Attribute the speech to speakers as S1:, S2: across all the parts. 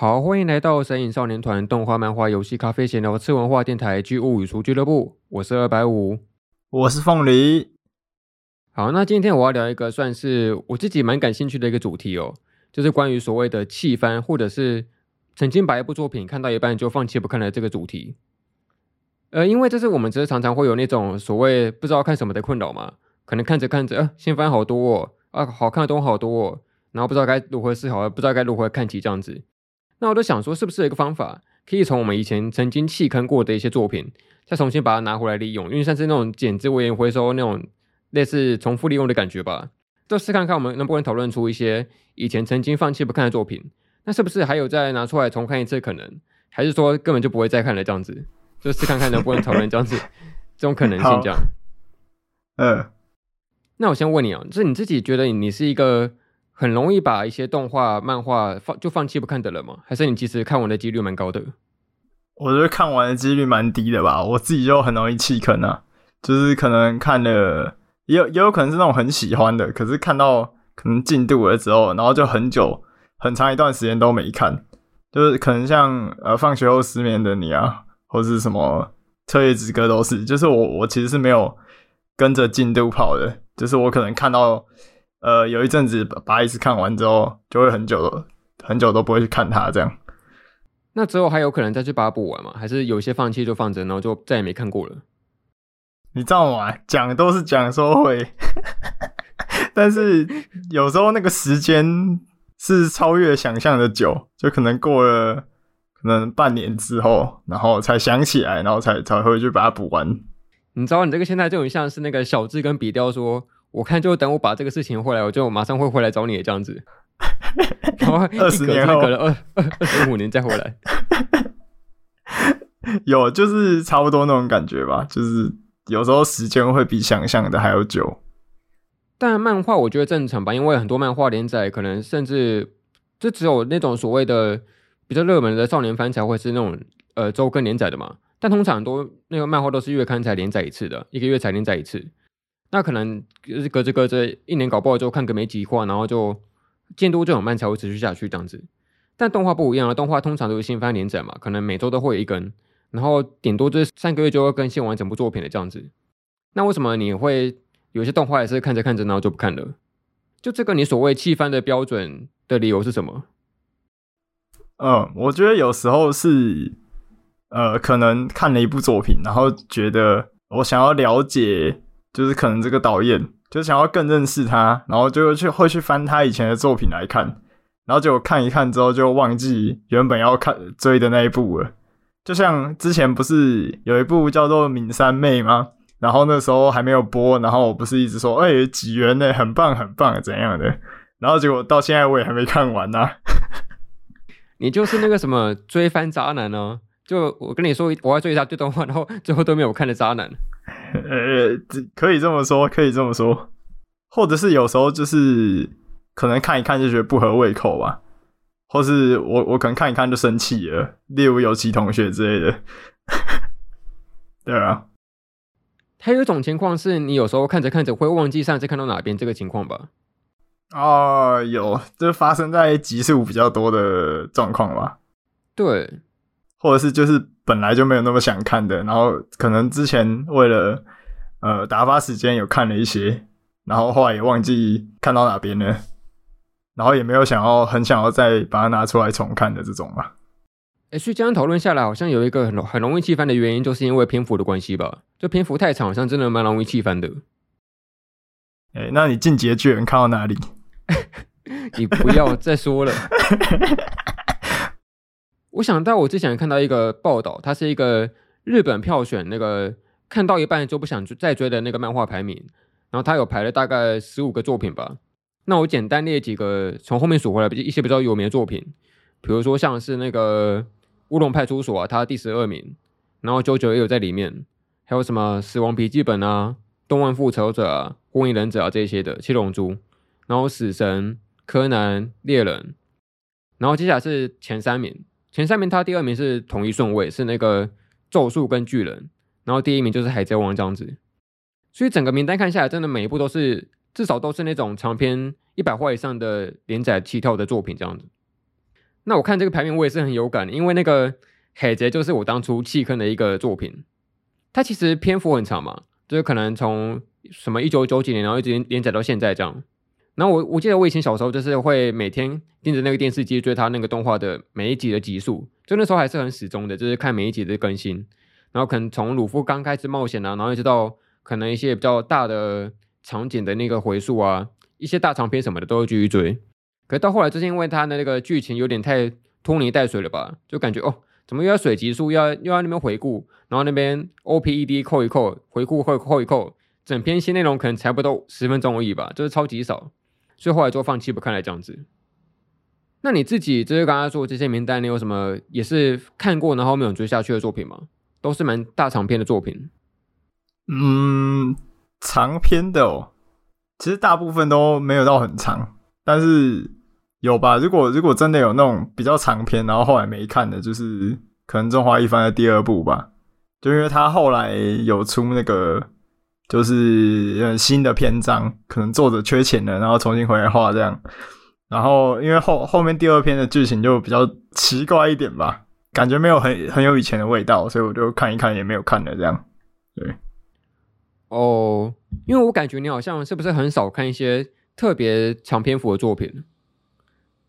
S1: 好，欢迎来到神影少年团动画、漫画、游戏、咖啡闲聊、吃文化电台剧物语书俱乐部。我是二百五，
S2: 我是凤梨。
S1: 好，那今天我要聊一个算是我自己蛮感兴趣的一个主题哦，就是关于所谓的弃番，或者是曾经把一部作品看到一半就放弃不看的这个主题。呃，因为这是我们其实常常会有那种所谓不知道看什么的困扰嘛，可能看着看着，呃，新番好多哦，啊，好看的东西好多哦，然后不知道该如何是好，不知道该如何看起这样子。那我都想说，是不是有一个方法，可以从我们以前曾经弃坑过的一些作品，再重新把它拿回来利用，因为像是那种减资资源回收那种类似重复利用的感觉吧。就试看看我们能不能讨论出一些以前曾经放弃不看的作品，那是不是还有再拿出来重看一次可能？还是说根本就不会再看了这样子？就试看看能不能讨论这样子这种可能性这样。
S2: 嗯，
S1: 那我先问你啊，就是你自己觉得你是一个？很容易把一些动画、漫画放就放弃不看的人吗？还是你其实看完的几率蛮高的？
S2: 我觉得看完的几率蛮低的吧。我自己就很容易弃坑啊，就是可能看了，也有也有可能是那种很喜欢的，可是看到可能进度了之后，然后就很久很长一段时间都没看。就是可能像呃放学后失眠的你啊，或是什么彻夜之歌都是，就是我我其实是没有跟着进度跑的，就是我可能看到。呃，有一阵子把一次看完之后，就会很久很久都不会去看它这样。
S1: 那之后还有可能再去把它补完吗？还是有些放弃就放着，然后就再也没看过了？
S2: 你知道吗？讲都是讲说会，但是有时候那个时间是超越想象的久，就可能过了可能半年之后，然后才想起来，然后才才会去把它补完。
S1: 你知道，你这个现在就很像是那个小智跟比雕说。我看就等我把这个事情回来，我就马上会回来找你这样子。然后
S2: 二十年后，
S1: 隔了二二二十五年再回来。
S2: 有，就是差不多那种感觉吧。就是有时候时间会比想象的还要久。
S1: 但漫画我觉得正常吧，因为很多漫画连载可能甚至就只有那种所谓的比较热门的少年番才会是那种呃周更连载的嘛。但通常很多那个漫画都是月刊才连载一次的，一个月才连载一次。那可能就是隔着隔着一年搞不好就看个没几话，然后就进度就很慢才会持续下去这样子。但动画不一样啊，动画通常都是新番连载嘛，可能每周都会有一更，然后顶多就三个月就会更新完整部作品的这样子。那为什么你会有些动画也是看着看着然后就不看了？就这个你所谓弃番的标准的理由是什么？
S2: 嗯，我觉得有时候是呃，可能看了一部作品，然后觉得我想要了解。就是可能这个导演就想要更认识他，然后就去会去翻他以前的作品来看，然后就看一看之后就忘记原本要看追的那一部了。就像之前不是有一部叫做《敏三妹》吗？然后那时候还没有播，然后我不是一直说哎、欸、几元呢，很棒很棒怎样的，然后结果到现在我也还没看完呢、
S1: 你就是那个什么追番渣男呢？就我跟你说，我要追一下这动画，然后最后都没有看的渣男。
S2: 呃，可以这么说，可以这么说，或者是有时候就是可能看一看就觉得不合胃口吧，或是我我可能看一看就生气了，例如有其同学之类的。对啊，
S1: 还有一种情况是你有时候看着看着会忘记上次看到哪边这个情况吧？
S2: 哦，有，这发生在集数比较多的状况吧？
S1: 对，
S2: 或者是就是。本来就没有那么想看的，然后可能之前为了呃打发时间有看了一些，然后后来也忘记看到哪边了，然后也没有想要很想要再把它拿出来重看的这种吧。
S1: 哎，所以这样讨论下来，好像有一个很很容易弃番的原因，就是因为篇幅的关系吧？就篇幅太长，好像真的蛮容易弃番的。
S2: 哎，那你进击的巨人看到哪里？
S1: 你不要再说了。我想到我之前看到一个报道，它是一个日本票选那个看到一半就不想再追的那个漫画排名，然后它有排了大概十五个作品吧。那我简单列几个从后面数回来一些比较有名的作品，比如说像是那个乌龙派出所啊，它第十二名，然后九九也有在里面，还有什么死亡笔记本啊、动漫复仇者啊、火影忍者啊这些的七龙珠，然后死神、柯南、猎人，然后接下来是前三名。前三名，他第二名是统一顺位，是那个咒术跟巨人，然后第一名就是海贼王这样子。所以整个名单看下来，真的每一部都是至少都是那种长篇一百话以上的连载起跳的作品这样子。那我看这个排名，我也是很有感，因为那个海贼就是我当初弃坑的一个作品。它其实篇幅很长嘛，就是可能从什么一九九几年，然后一直连载到现在这样。然后我我记得我以前小时候就是会每天盯着那个电视机追它那个动画的每一集的集数，就那时候还是很始终的，就是看每一集的更新。然后可能从鲁夫刚开始冒险啊，然后一直到可能一些比较大的场景的那个回溯啊，一些大长篇什么的都会继续追。可到后来就是因为它的那个剧情有点太拖泥带水了吧，就感觉哦，怎么又要水集数，又要又要那边回顾，然后那边 OPED 扣一扣，回顾扣扣一扣，整篇新内容可能才不到十分钟而已吧，就是超级少，所以后来就放弃不看了这样子。那你自己就是刚刚说这些名单，你有什么也是看过然后没有追下去的作品吗？都是蛮大长篇的作品。
S2: 嗯，长篇的哦，其实大部分都没有到很长，但是有吧？如果如果真的有那种比较长篇，然后后来没看的，就是可能《中华一番》的第二部吧，就因为他后来有出那个就是新的篇章，可能作者缺钱了，然后重新回来画这样。然后因为后后面第二篇的剧情就比较奇怪一点吧。感觉没有很很有以前的味道，所以我就看一看，也没有看了这样。对，
S1: 哦，因为我感觉你好像是不是很少看一些特别长篇幅的作品，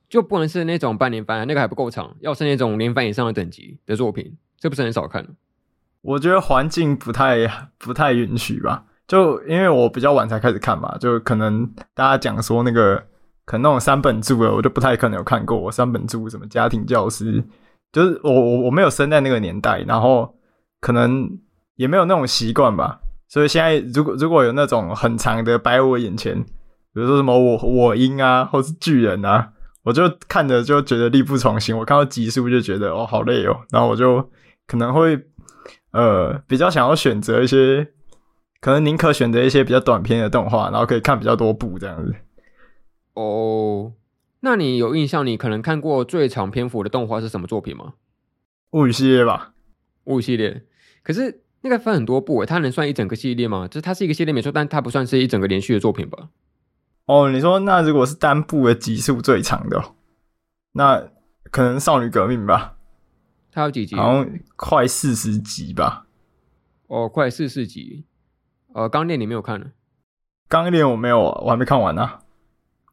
S1: 就不能是那种半年番，那个还不够长，要是那种连番以上的等级的作品，是不是很少看？
S2: 我觉得环境不太不太允许吧，就因为我比较晚才开始看嘛，就可能大家讲说那个可能那种三本柱的，我就不太可能有看过。我三本柱什么家庭教师。就是我我我没有生在那个年代，然后可能也没有那种习惯吧，所以现在如果如果有那种很长的摆我眼前，比如说什么我我鹰啊，或是巨人啊，我就看着就觉得力不从心。我看到集数就觉得哦好累哦，然后我就可能会呃比较想要选择一些，可能宁可选择一些比较短篇的动画，然后可以看比较多部这样子。
S1: 哦。那你有印象？你可能看过最长篇幅的动画是什么作品吗？
S2: 物语系列吧。
S1: 物语系列，可是那个分很多部诶，它能算一整个系列吗？就是它是一个系列没错，但它不算是一整个连续的作品吧？
S2: 哦，你说那如果是单部的集数最长的，那可能少女革命吧？
S1: 它有几集？
S2: 好像快四十集吧？
S1: 哦，快四十集。呃，钢炼你没有看呢？
S2: 钢炼我没有，我还没看完呢、啊。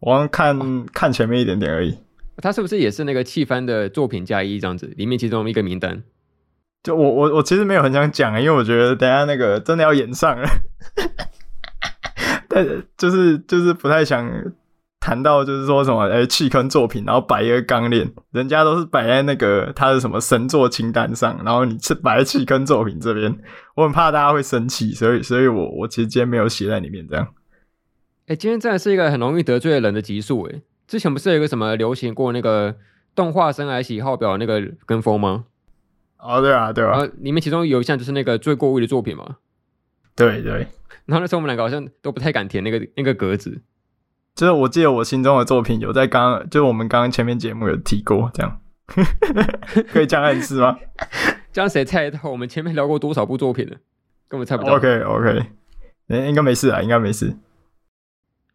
S2: 我看、哦、看前面一点点而已。
S1: 他是不是也是那个弃番的作品加一这样子？里面其中一个名单。
S2: 就我我我其实没有很想讲，因为我觉得等下那个真的要演上了。但就是就是不太想谈到，就是说什么哎弃坑作品，然后摆一个钢链，人家都是摆在那个他的什么神作清单上，然后你是摆在弃坑作品这边，我很怕大家会生气，所以 所以我我其实今天没有写在里面这样。
S1: 哎，今天真的是一个很容易得罪人的集数哎！之前不是有一个什么流行过那个动画生涯喜好表那个跟风吗？
S2: 哦，对啊，对啊，
S1: 里面其中有一项就是那个最过誉的作品嘛。
S2: 对对。
S1: 然后那时候我们两个好像都不太敢填那个那个格子。
S2: 就是我记得我心中的作品有在刚刚，就是我们刚刚前面节目有提过，这样 可以这样暗示吗？
S1: 这样谁猜得到我们前面聊过多少部作品呢？根本猜不到。
S2: OK OK，应该没事啊，应该没事。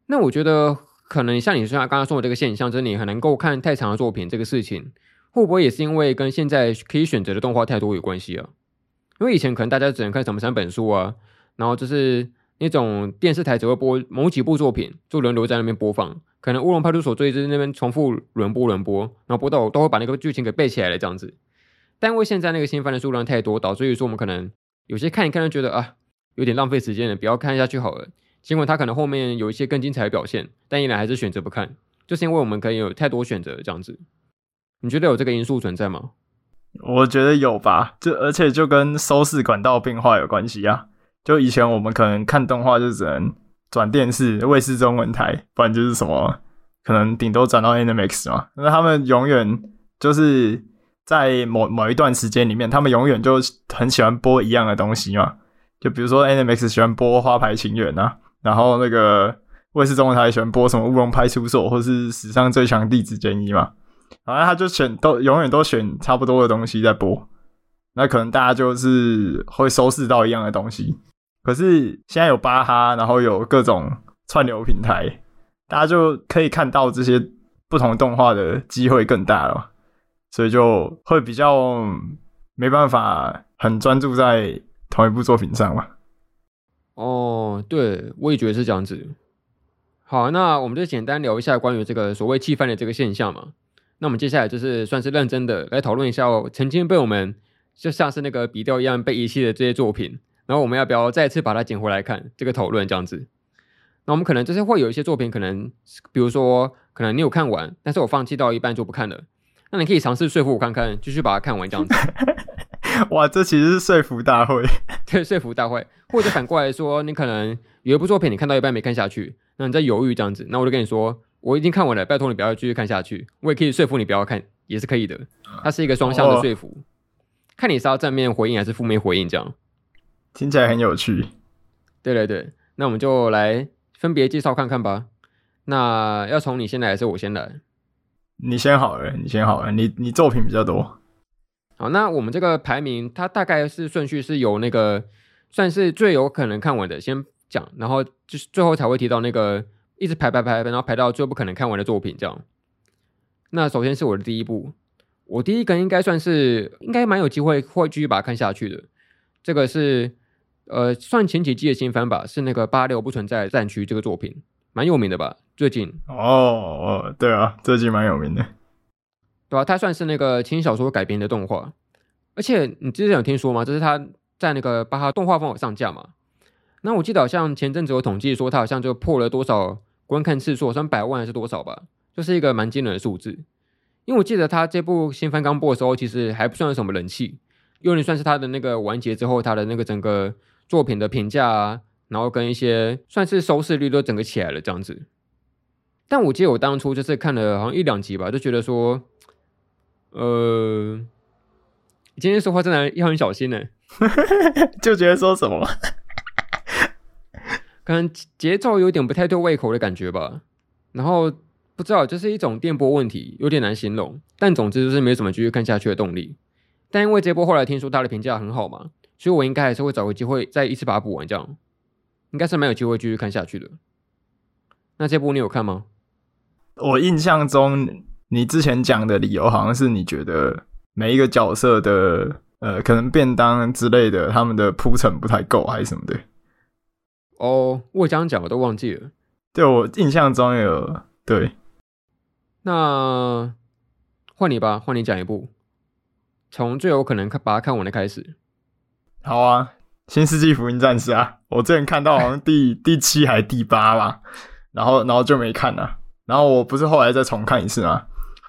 S1: 那我觉得可能像你说刚刚说的这个现象，就是你很能够看太长的作品，这个事情会不会也是因为跟现在可以选择的动画太多有关系啊？因为以前可能大家只能看什么三本书啊，然后就是那种电视台只会播某几部作品，就轮流在那边播放，可能乌龙派出所追之那边重复轮播轮播，然后播到我都会把那个剧情给背起来了这样子。但因为现在那个新番的数量太多，导致于说我们可能有些看一看就觉得啊，有点浪费时间了，不要看下去好了。尽管他可能后面有一些更精彩的表现，但依然还是选择不看，就是因为我们可以有太多选择这样子。你觉得有这个因素存在吗？
S2: 我觉得有吧，就而且就跟收视管道变化有关系啊。就以前我们可能看动画就只能转电视、卫视中文台，不然就是什么可能顶多转到 NMAX 嘛。那他们永远就是在某某一段时间里面，他们永远就很喜欢播一样的东西嘛。就比如说 NMAX 喜欢播《花牌情缘》啊。然后那个卫视中文台喜欢播什么乌龙派出所，或是史上最强弟子监一嘛，然后他就选都永远都选差不多的东西在播，那可能大家就是会收视到一样的东西。可是现在有巴哈，然后有各种串流平台，大家就可以看到这些不同动画的机会更大了。所以就会比较没办法很专注在同一部作品上嘛。
S1: 哦，对，我也觉得是这样子。好，那我们就简单聊一下关于这个所谓弃番的这个现象嘛。那我们接下来就是算是认真的来讨论一下哦，曾经被我们就像是那个笔调一样被遗弃的这些作品，然后我们要不要再次把它捡回来看？这个讨论这样子。那我们可能就是会有一些作品，可能比如说可能你有看完，但是我放弃到一半就不看了。那你可以尝试说服我看看，继续把它看完这样子。
S2: 哇，这其实是说服大会，
S1: 对，说服大会，或者反过来说，你可能有一部作品你看到一半没看下去，那你在犹豫这样子，那我就跟你说，我已经看完了，拜托你不要继续看下去。我也可以说服你不要看，也是可以的。它是一个双向的说服，哦、看你是要正面回应还是负面回应，这样
S2: 听起来很有趣。
S1: 对对对，那我们就来分别介绍看看吧。那要从你先来还是我先来？
S2: 你先好了，你先好了，你你作品比较多。
S1: 好，那我们这个排名，它大概是顺序是由那个算是最有可能看完的先讲，然后就是最后才会提到那个一直排排排，然后排到最不可能看完的作品这样。那首先是我的第一部，我第一个应该算是应该蛮有机会会继续把它看下去的。这个是呃算前几季的新番吧，是那个八六不存在战区这个作品，蛮有名的吧？最近
S2: 哦哦，对啊，最近蛮有名的。
S1: 对啊，它算是那个轻小说改编的动画，而且你之前有听说吗？就是它在那个巴哈动画疯上架嘛。那我记得好像前阵子有统计说，它好像就破了多少观看次数，好像百万还是多少吧，就是一个蛮惊人的数字。因为我记得它这部新番刚播的时候，其实还不算有什么人气，因为算是它的那个完结之后，它的那个整个作品的评价啊，然后跟一些算是收视率都整个起来了这样子。但我记得我当初就是看了好像一两集吧，就觉得说。呃，今天说话真的要很小心呢，
S2: 就觉得说什么，
S1: 可能节奏有点不太对胃口的感觉吧。然后不知道，就是一种电波问题，有点难形容。但总之就是没什么继续看下去的动力。但因为这波后来听说他的评价很好嘛，所以我应该还是会找个机会再一次把它补完，这样应该是蛮有机会继续看下去的。那这部你有看吗？
S2: 我印象中。你之前讲的理由好像是你觉得每一个角色的呃，可能便当之类的，他们的铺陈不太够，还是什么的？
S1: 哦，我这样讲我都忘记了。
S2: 对，我印象中有对。
S1: 那换你吧，换你讲一部，从最有可能看把它看完的开始。
S2: 好啊，《新世纪福音战士》啊，我之前看到好像第 第七还第八吧，然后然后就没看了，然后我不是后来再重看一次吗？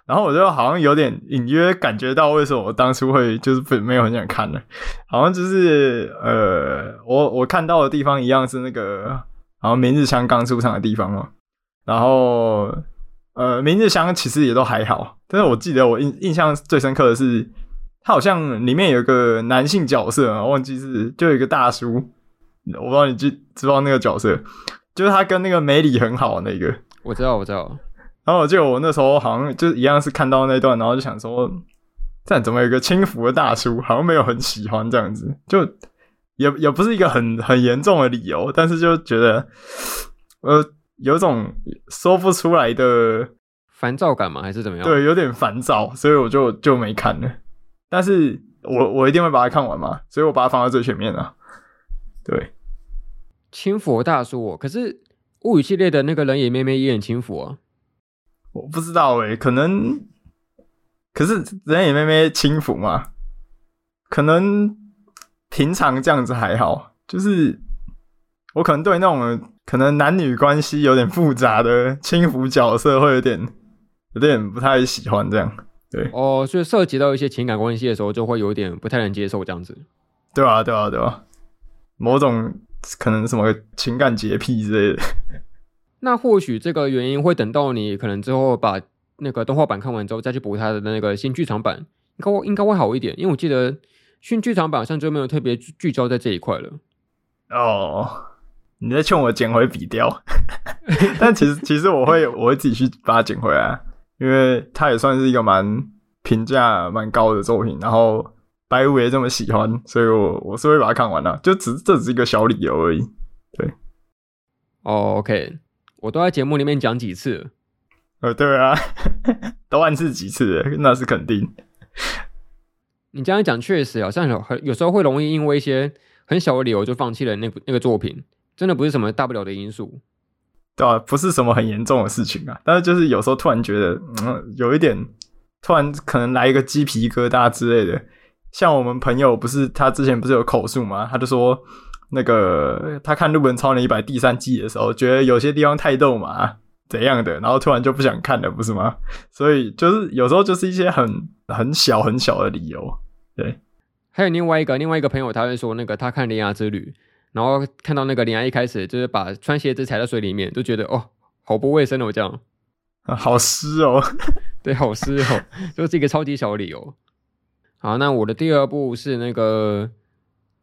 S2: 然后我就好像有点隐约感觉到为什么我当初会就是不没有很想看了，好像就是呃，我我看到的地方一样是那个好像明日香刚出场的地方哦。然后呃，明日香其实也都还好，但是我记得我印印象最深刻的是，他好像里面有一个男性角色啊，忘记是就有一个大叔，我不知道你知知道那个角色，就是他跟那个梅里很好那个，
S1: 我知道，我知道。
S2: 然后我记得我那时候好像就一样是看到那段，然后就想说，这样怎么有一个轻浮的大叔，好像没有很喜欢这样子，就也也不是一个很很严重的理由，但是就觉得呃有种说不出来的
S1: 烦躁感嘛？还是怎么样？
S2: 对，有点烦躁，所以我就就没看了。但是我我一定会把它看完嘛，所以我把它放在最前面了。对，
S1: 轻浮大叔，可是物语系列的那个人也妹妹也很轻浮啊。
S2: 我不知道诶，可能，可是人也妹妹轻浮嘛，可能平常这样子还好，就是我可能对那种可能男女关系有点复杂的轻浮角色会有点有点不太喜欢这样，对
S1: 哦，所以涉及到一些情感关系的时候，就会有点不太能接受这样子，
S2: 对啊，对啊，对啊，某种可能什么情感洁癖之类的。
S1: 那或许这个原因会等到你可能之后把那个动画版看完之后再去补它的那个新剧场版，应该会应该会好一点。因为我记得新剧场版好像就没有特别聚焦在这一块了。
S2: 哦，你在劝我捡回笔掉？但其实其实我会我会自己去把它捡回来，因为它也算是一个蛮评价蛮高的作品。然后白五也这么喜欢，所以我我是会把它看完的。就只这只是一个小理由而已。对，
S1: 哦，OK。我都在节目里面讲几次了，
S2: 呃，对啊，都暗示几次，那是肯定。
S1: 你这样讲确实好像有很有时候会容易因为一些很小的理由就放弃了那个那个作品，真的不是什么大不了的因素，
S2: 对啊，不是什么很严重的事情啊。但是就是有时候突然觉得，嗯，有一点突然可能来一个鸡皮疙瘩之类的。像我们朋友不是他之前不是有口述吗？他就说那个他看《日本超能一百》第三季的时候，觉得有些地方太逗嘛怎样的，然后突然就不想看了，不是吗？所以就是有时候就是一些很很小很小的理由。对，
S1: 还有另外一个另外一个朋友，他会说那个他看《铃芽之旅》，然后看到那个林安一开始就是把穿鞋子踩到水里面，就觉得哦，好不卫生哦，这样
S2: 啊，好湿哦，
S1: 对，好湿哦，就是一个超级小的理由。好，那我的第二部是那个《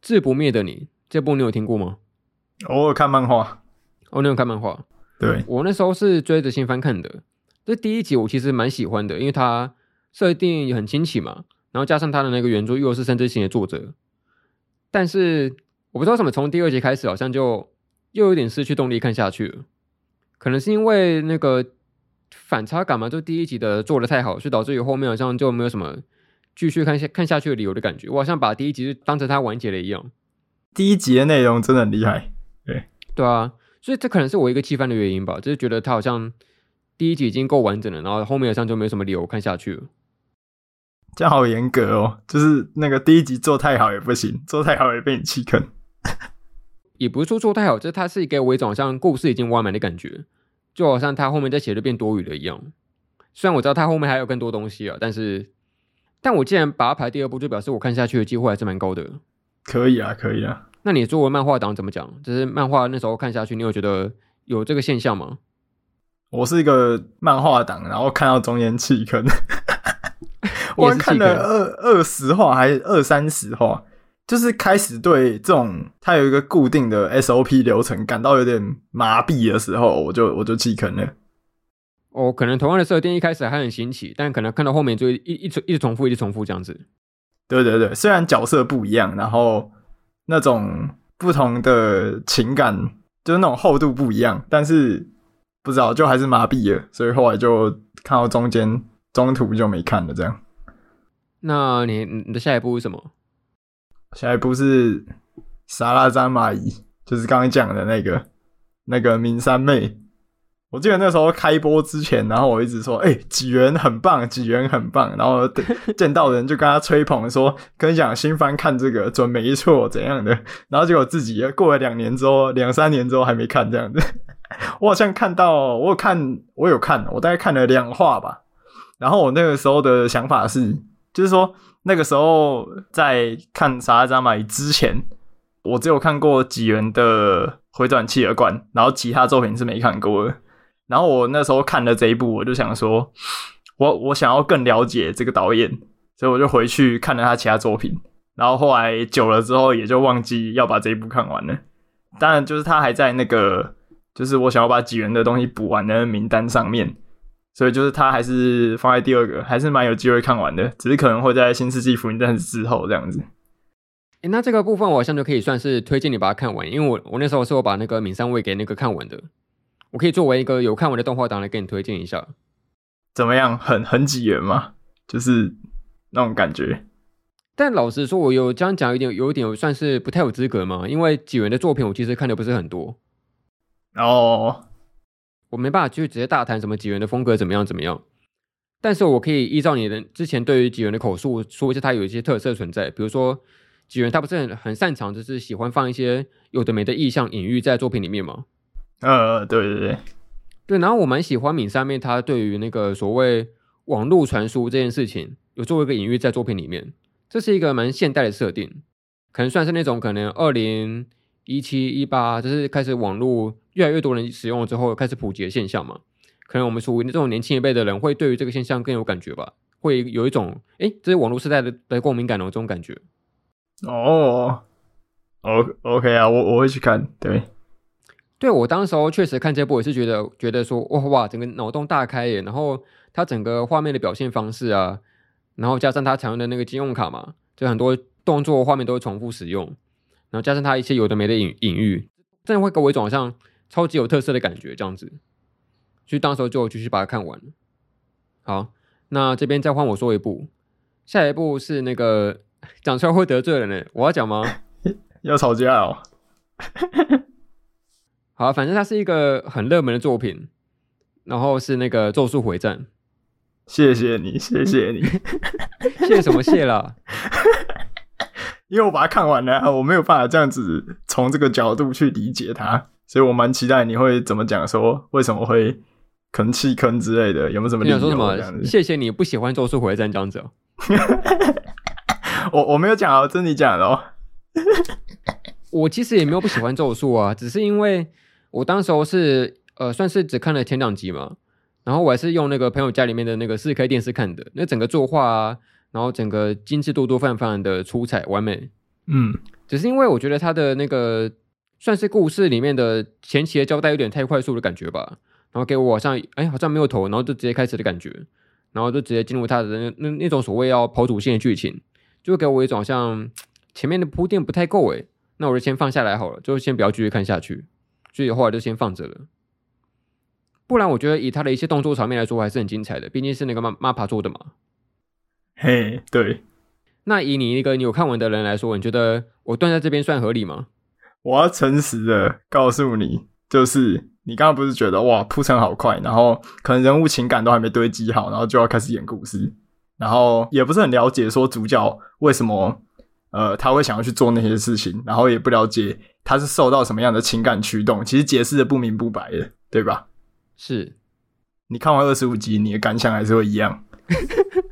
S1: 自不灭的你》，这部你有听过吗？
S2: 偶尔看漫画，
S1: 哦，你有看漫画？
S2: 对，
S1: 我那时候是追着新番看的。这第一集我其实蛮喜欢的，因为它设定也很新奇嘛。然后加上它的那个原著又是深之行的作者，但是我不知道为什么从第二集开始好像就又有点失去动力看下去了，可能是因为那个反差感嘛，就第一集的做的太好，所以导致于后面好像就没有什么继续看下看下去的理由的感觉。我好像把第一集就当成它完结了一样。
S2: 第一集的内容真的很厉害，对
S1: 对啊，所以这可能是我一个弃番的原因吧，就是觉得它好像第一集已经够完整了，然后后面好像就没有什么理由看下去了。
S2: 这样好严格哦，就是那个第一集做太好也不行，做太好也被你弃坑。
S1: 也不是说做太好，就是它是给我一种好像故事已经完满的感觉，就好像它后面再写就变多余了一样。虽然我知道它后面还有更多东西啊，但是，但我既然把它排第二部，就表示我看下去的机会还是蛮高的。
S2: 可以啊，可以啊。
S1: 那你作为漫画党怎么讲？就是漫画那时候看下去，你有觉得有这个现象吗？
S2: 我是一个漫画党，然后看到中间弃坑。我看了二二十话还是二三十话，就是开始对这种它有一个固定的 SOP 流程感到有点麻痹的时候，我就我就弃坑了。
S1: 哦，可能同样的设定一开始还很新奇，但可能看到后面就一一直一直重复，一直重复这样子。
S2: 对对对，虽然角色不一样，然后那种不同的情感，就是那种厚度不一样，但是不知道就还是麻痹了，所以后来就看到中间中途就没看了这样。
S1: 那你你的下一步是什么？
S2: 下一步是沙拉詹蚂蚁，就是刚刚讲的那个那个明三妹。我记得那时候开播之前，然后我一直说：“哎、欸，几元很棒，几元很棒。”然后 见到人就跟他吹捧说：“跟你讲，新番看这个准没错，怎样的？”然后结果自己过了两年之后，两三年之后还没看这样子。我好像看到，我有看，我有看，我大概看了两话吧。然后我那个时候的想法是。就是说，那个时候在看《萨拉扎玛伊》之前，我只有看过几元的《回转企鹅冠》，然后其他作品是没看过的。然后我那时候看了这一部，我就想说，我我想要更了解这个导演，所以我就回去看了他其他作品。然后后来久了之后，也就忘记要把这一部看完了。当然，就是他还在那个，就是我想要把几元的东西补完的名单上面。所以就是它还是放在第二个，还是蛮有机会看完的，只是可能会在《新世纪福音战士》之后这样子。诶、
S1: 欸，那这个部分我好像就可以算是推荐你把它看完，因为我我那时候是我把那个闵上尉给那个看完的，我可以作为一个有看完的动画党来给你推荐一下。
S2: 怎么样？很很几元吗？就是那种感觉。
S1: 但老实说，我有这样讲，有点有点算是不太有资格嘛，因为几元的作品我其实看的不是很多。
S2: 哦。
S1: 我没办法去直接大谈什么几元的风格怎么样怎么样，但是我可以依照你的之前对于几元的口述说一下，它有一些特色存在。比如说几元他不是很很擅长，就是喜欢放一些有的没的意象隐喻在作品里面吗？
S2: 呃，对对对，
S1: 对。然后我蛮喜欢敏上面他对于那个所谓网络传输这件事情有做一个隐喻在作品里面，这是一个蛮现代的设定，可能算是那种可能二零一七一八就是开始网络。越来越多人使用了之后，开始普及的现象嘛，可能我们属于这种年轻一辈的人，会对于这个现象更有感觉吧，会有一种哎，这是网络时代的的共鸣感的这种感觉。
S2: 哦，O，OK 啊，我我会去看，对，
S1: 对我当时候确实看这部也是觉得觉得说哇哇，整个脑洞大开耶，然后它整个画面的表现方式啊，然后加上它常用的那个金用卡嘛，就很多动作画面都会重复使用，然后加上它一些有的没的隐隐喻，真的会给我一种好像。超级有特色的感觉，这样子，所以当时候就继续把它看完了。好，那这边再换我说一部，下一部是那个讲出来会得罪人呢。我要讲吗？
S2: 要吵架哦。
S1: 好，反正它是一个很热门的作品，然后是那个《咒术回战》。
S2: 谢谢你，谢谢你，
S1: 谢什么谢啦？
S2: 因为我把它看完了，我没有办法这样子从这个角度去理解它，所以我蛮期待你会怎么讲，说为什么会可能弃坑之类的，有没有什么理由？
S1: 你想说什么？谢谢你不喜欢《咒术回战》这样子哦。
S2: 我我没有讲哦，这是你讲的哦。
S1: 我其实也没有不喜欢咒术啊，只是因为我当时候是呃，算是只看了前两集嘛，然后我还是用那个朋友家里面的那个四 K 电视看的，那整个作画啊，然后整个精致度都非常非常的出彩完美，
S2: 嗯，
S1: 只是因为我觉得他的那个算是故事里面的前期的交代有点太快速的感觉吧，然后给我好像哎好像没有头，然后就直接开始的感觉，然后就直接进入他的那那那种所谓要跑主线的剧情，就给我一种好像前面的铺垫不太够诶。那我就先放下来好了，就先不要继续看下去，所以后来就先放着了。不然我觉得以他的一些动作场面来说，还是很精彩的，毕竟是那个 MAPPA 做的嘛。
S2: 嘿，对。
S1: 那以你一个你有看完的人来说，你觉得我断在这边算合理吗？
S2: 我要诚实的告诉你，就是你刚刚不是觉得哇铺陈好快，然后可能人物情感都还没堆积好，然后就要开始演故事，然后也不是很了解说主角为什么。呃，他会想要去做那些事情，然后也不了解他是受到什么样的情感驱动，其实解释的不明不白的，对吧？
S1: 是。
S2: 你看完二十五集，你的感想还是会一样。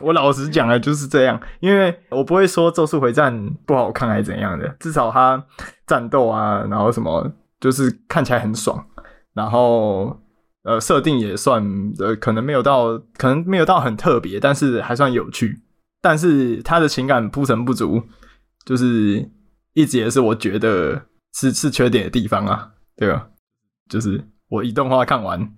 S2: 我老实讲啊就是这样，因为我不会说《咒术回战》不好看还是怎样的，至少他战斗啊，然后什么就是看起来很爽，然后呃，设定也算呃，可能没有到，可能没有到很特别，但是还算有趣。但是他的情感铺陈不足，就是一直也是我觉得是是缺点的地方啊，对吧？就是我一动画看完，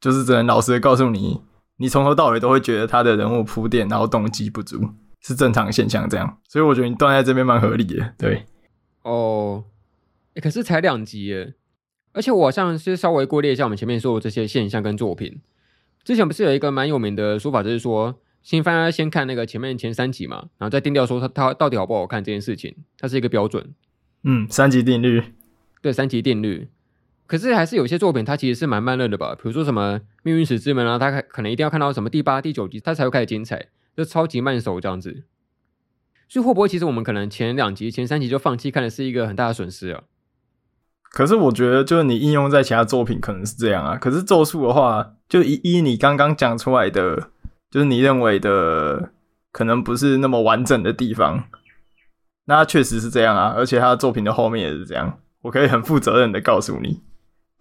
S2: 就是只能老实的告诉你，你从头到尾都会觉得他的人物铺垫，然后动机不足，是正常现象这样。所以我觉得你断在这边蛮合理的，对。
S1: 哦，欸，可是才两集耶，而且我好像是稍微归列一下我们前面说的这些现象跟作品，之前不是有一个蛮有名的说法，就是说。新番要先看那个前面前三集嘛，然后再定调说它它到底好不好看这件事情，它是一个标准。
S2: 嗯，三级定律。
S1: 对，三级定律。可是还是有些作品它其实是蛮慢热的吧，比如说什么《命运石之门》啊，它可能一定要看到什么第八、第九集它才会开始精彩，就超级慢熟这样子。所以会不会其实我们可能前两集、前三集就放弃看的是一个很大的损失啊？
S2: 可是我觉得就是你应用在其他作品可能是这样啊，可是咒术的话，就依依你刚刚讲出来的。就是你认为的可能不是那么完整的地方，那确实是这样啊，而且他的作品的后面也是这样。我可以很负责任的告诉你，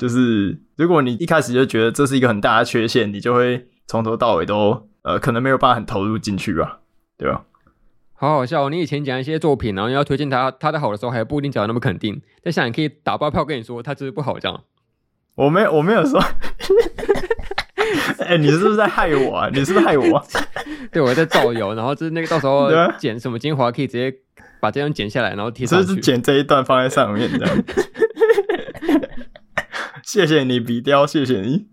S2: 就是如果你一开始就觉得这是一个很大的缺陷，你就会从头到尾都呃可能没有办法很投入进去吧，对吧？
S1: 好好笑哦，你以前讲一些作品，然后要推荐他他的好的时候，还不一定讲的那么肯定，但想你可以打包票跟你说他就是不好这样。
S2: 我没有我没有说。哎、欸，你是不是在害我啊？你是不是害我啊？
S1: 对，我在造谣，然后就是那个到时候剪什么精华，可以直接把这张剪下来，然后贴上去。
S2: 是剪这一段放在上面这样。谢谢你，笔雕，谢谢你。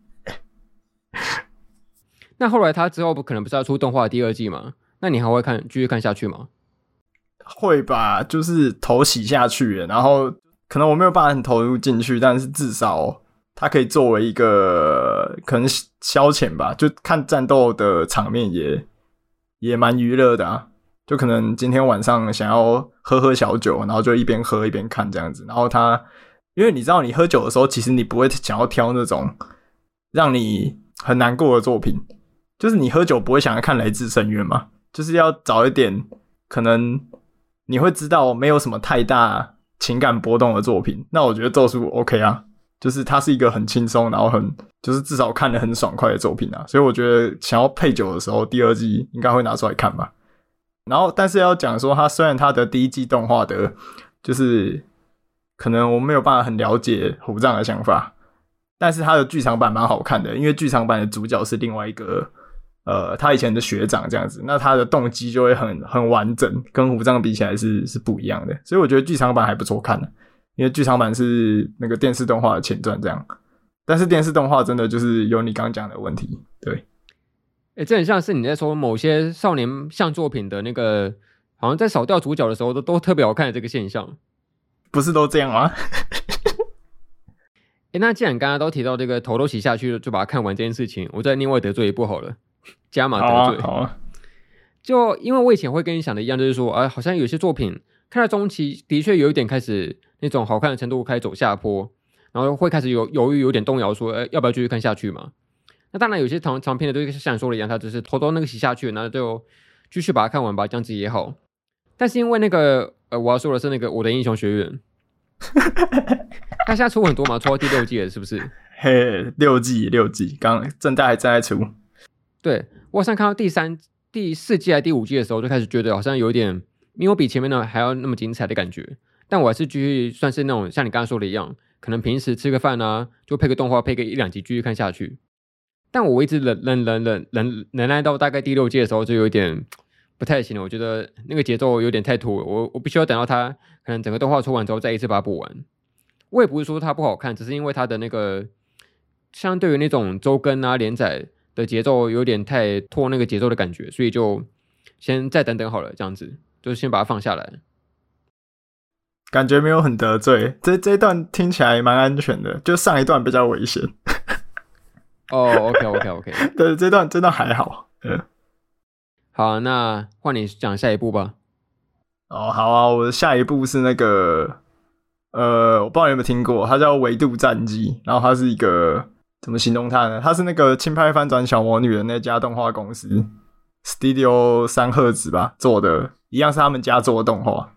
S1: 那后来他之后不可能不是要出动画第二季吗？那你还会看继续看下去吗？
S2: 会吧，就是头洗下去，然后可能我没有办法很投入进去，但是至少。它可以作为一个可能消遣吧，就看战斗的场面也也蛮娱乐的啊。就可能今天晚上想要喝喝小酒，然后就一边喝一边看这样子。然后它，因为你知道，你喝酒的时候，其实你不会想要挑那种让你很难过的作品，就是你喝酒不会想要看《来自深渊》嘛，就是要找一点可能你会知道没有什么太大情感波动的作品。那我觉得《咒术》OK 啊。就是它是一个很轻松，然后很就是至少看得很爽快的作品啊，所以我觉得想要配酒的时候，第二季应该会拿出来看吧。然后，但是要讲说，它虽然它的第一季动画的，就是可能我没有办法很了解虎杖的想法，但是他的剧场版蛮好看的，因为剧场版的主角是另外一个呃他以前的学长这样子，那他的动机就会很很完整，跟虎杖比起来是是不一样的，所以我觉得剧场版还不错看的。因为剧场版是那个电视动画的前传，这样，但是电视动画真的就是有你刚讲的问题，对。诶、这很像是你在说某些少年向作品的那个
S1: 好像在扫掉主角的时候都都特别好看的这个现象，
S2: 不是都这样吗？
S1: 哎，那既然刚刚都提到这个头都洗下去了，就把它看完这件事情，我再另外得罪一部好了，加码得罪。
S2: 好啊，好啊。
S1: 就因为我以前会跟你想的一样，就是说，啊，好像有些作品看到中期的确有一点开始那种好看的程度开始走下坡，然后会开始有犹豫，有点动摇，说，哎，要不要继续看下去嘛？那当然，有些长长篇的都像你说的一样，它只是头都那个洗下去，然后就继续把它看完吧，这样子也好。但是因为那个，呃，我要说的是那个《我的英雄学院》。他现在出很多嘛，出到第六季了，是不是？
S2: 嘿，六季六季，刚正在还在出。
S1: 对，我好像看到第三、第四季还第五季的时候，就开始觉得好像有点没有比前面的还要那么精彩的感觉。但我还是继续算是那种像你刚刚说的一样，可能平时吃个饭啊，就配个动画，配个一两集继续看下去。但我一直忍忍忍忍忍忍耐到大概第六季的时候，就有点不太行了。我觉得那个节奏有点太拖了，我我必须要等到它可能整个动画出完之后，再一次把它补完。我也不是说它不好看，只是因为它的那个相对于那种周更啊连载的节奏有点太拖那个节奏的感觉，所以就先再等等好了，这样子就先把它放下来。
S2: 感觉没有很得罪，这这一段听起来蛮安全的，就上一段比较危险。
S1: 哦、oh,，OK OK OK，
S2: 对，这段真的还好。嗯，
S1: 好，那换你讲下一部吧。
S2: 哦，好啊，我的下一部是那个。呃，我不知道你有没有听过，它叫《维度战机》，然后它是一个怎么形容它呢？它是那个轻拍翻转小魔女的那家动画公司 Studio 三赫兹吧做的，一样是他们家做的动画，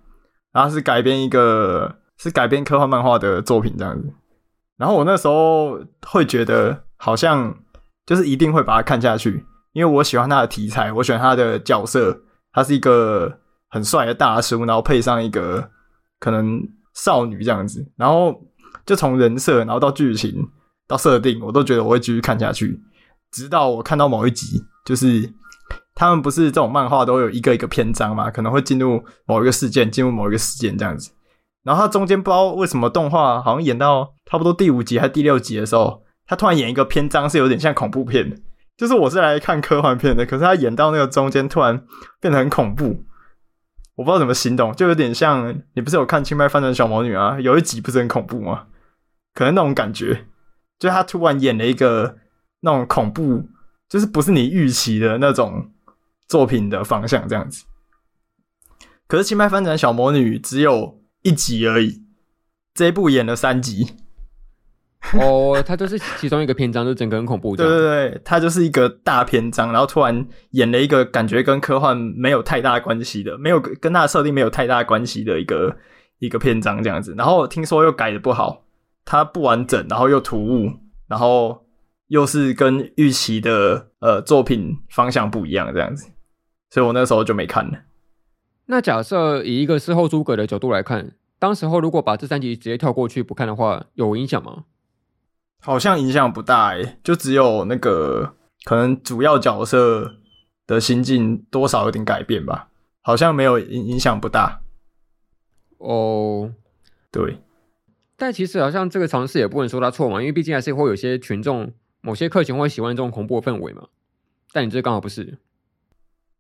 S2: 然后是改编一个是改编科幻漫画的作品这样子。然后我那时候会觉得好像就是一定会把它看下去，因为我喜欢它的题材，我喜欢它的角色，他是一个很帅的大叔，然后配上一个可能。少女这样子，然后就从人设，然后到剧情，到设定，我都觉得我会继续看下去，直到我看到某一集，就是他们不是这种漫画都有一个一个篇章嘛，可能会进入某一个事件，进入某一个事件这样子，然后他中间不知道为什么动画好像演到差不多第五集还是第六集的时候，他突然演一个篇章是有点像恐怖片的，就是我是来看科幻片的，可是他演到那个中间突然变得很恐怖。我不知道怎么形容，就有点像你不是有看《轻拍翻转小魔女》啊？有一集不是很恐怖吗？可能那种感觉，就他突然演了一个那种恐怖，就是不是你预期的那种作品的方向这样子。可是《轻拍翻转小魔女》只有一集而已，这一部演了三集。
S1: 哦，它就是其中一个篇章，就整个很恐怖。
S2: 对对对，它就是一个大篇章，然后突然演了一个感觉跟科幻没有太大关系的，没有跟它的设定没有太大关系的一个一个篇章这样子。然后听说又改的不好，它不完整，然后又突兀，然后又是跟预期的呃作品方向不一样这样子，所以我那时候就没看了。
S1: 那假设以一个事后诸葛的角度来看，当时候如果把这三集直接跳过去不看的话，有影响吗？
S2: 好像影响不大诶，就只有那个可能主要角色的心境多少有点改变吧，好像没有影影响不大。
S1: 哦，
S2: 对，
S1: 但其实好像这个尝试也不能说他错嘛，因为毕竟还是会有些群众，某些客群会喜欢这种恐怖的氛围嘛。但你这刚好不是。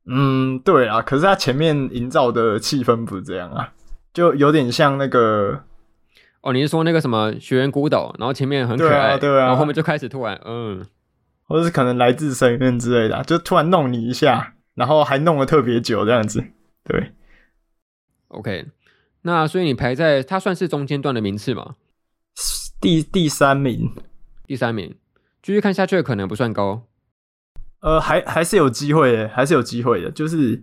S2: 嗯，对啊，可是他前面营造的气氛不是这样啊，就有点像那个。
S1: 哦，你是说那个什么学园孤岛，然后前面很可爱，
S2: 对啊，对啊，
S1: 然后后面就开始突然，嗯，
S2: 或者是可能来自深渊之类的，啊，就突然弄你一下，然后还弄了特别久这样子，对。
S1: OK，那所以你排在它算是中间段的名次吗？
S2: 第第三名，
S1: 第三名，继续看下去的可能不算高。
S2: 呃，还还是有机会的，还是有机会的，就是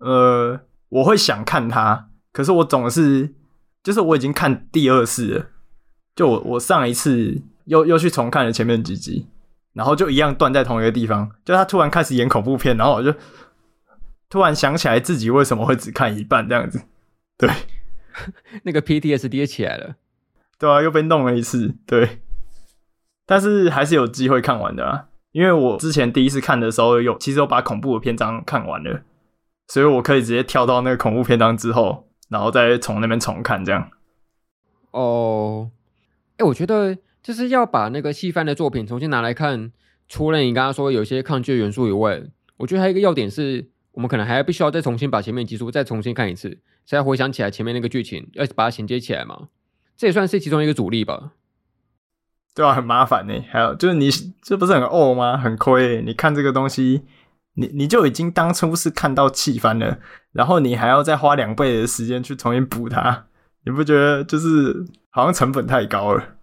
S2: 呃，我会想看它，可是我总是。就是我已经看第二次了，就我我上一次又又去重看了前面几集，然后就一样断在同一个地方。就他突然开始演恐怖片，然后我就突然想起来自己为什么会只看一半这样子。对，
S1: 那个 PTSD 起来了，
S2: 对啊，又被弄了一次。对，但是还是有机会看完的啊，因为我之前第一次看的时候有其实我把恐怖的篇章看完了，所以我可以直接跳到那个恐怖篇章之后。然后再从那边重看这样。
S1: 哦，哎，我觉得就是要把那个戏番的作品重新拿来看，除了你刚刚说有些抗拒元素以外，我觉得还有一个要点是，我们可能还必须要再重新把前面集数再重新看一次，才回想起来前面那个剧情，要把它衔接起来嘛。这也算是其中一个阻力吧。
S2: 对啊，很麻烦呢。还有就是你这不是很呕吗？很亏。你看这个东西，你你就已经当初是看到气翻了，然后你还要再花两倍的时间去重新补它，你不觉得就是好像成本太高了？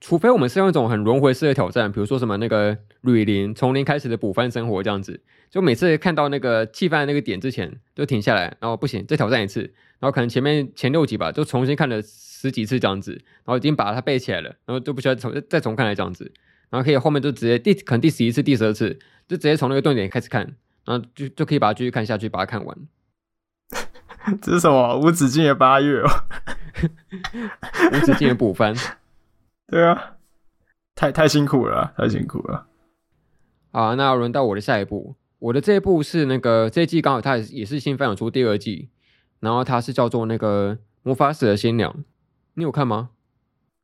S1: 除非我们是用一种很轮回式的挑战，比如说什么那个吕林从零开始的补番生活这样子，就每次看到那个气翻那个点之前就停下来，然后不行再挑战一次，然后可能前面前六集吧就重新看了十几次这样子，然后已经把它背起来了，然后就不需要重再重看来这样子，然后可以后面就直接第可能第十一次、第十二次就直接从那个断点开始看，然后就就可以把它继续看下去，把它看完。
S2: 这是什么无止境的八月哦？
S1: 无止境的补番。
S2: 对啊，太太辛苦了，太辛苦了。
S1: 好，那轮到我的下一部，我的这一部是那个这一季刚好它也是新番有出第二季，然后它是叫做那个魔法使的新娘，你有看吗？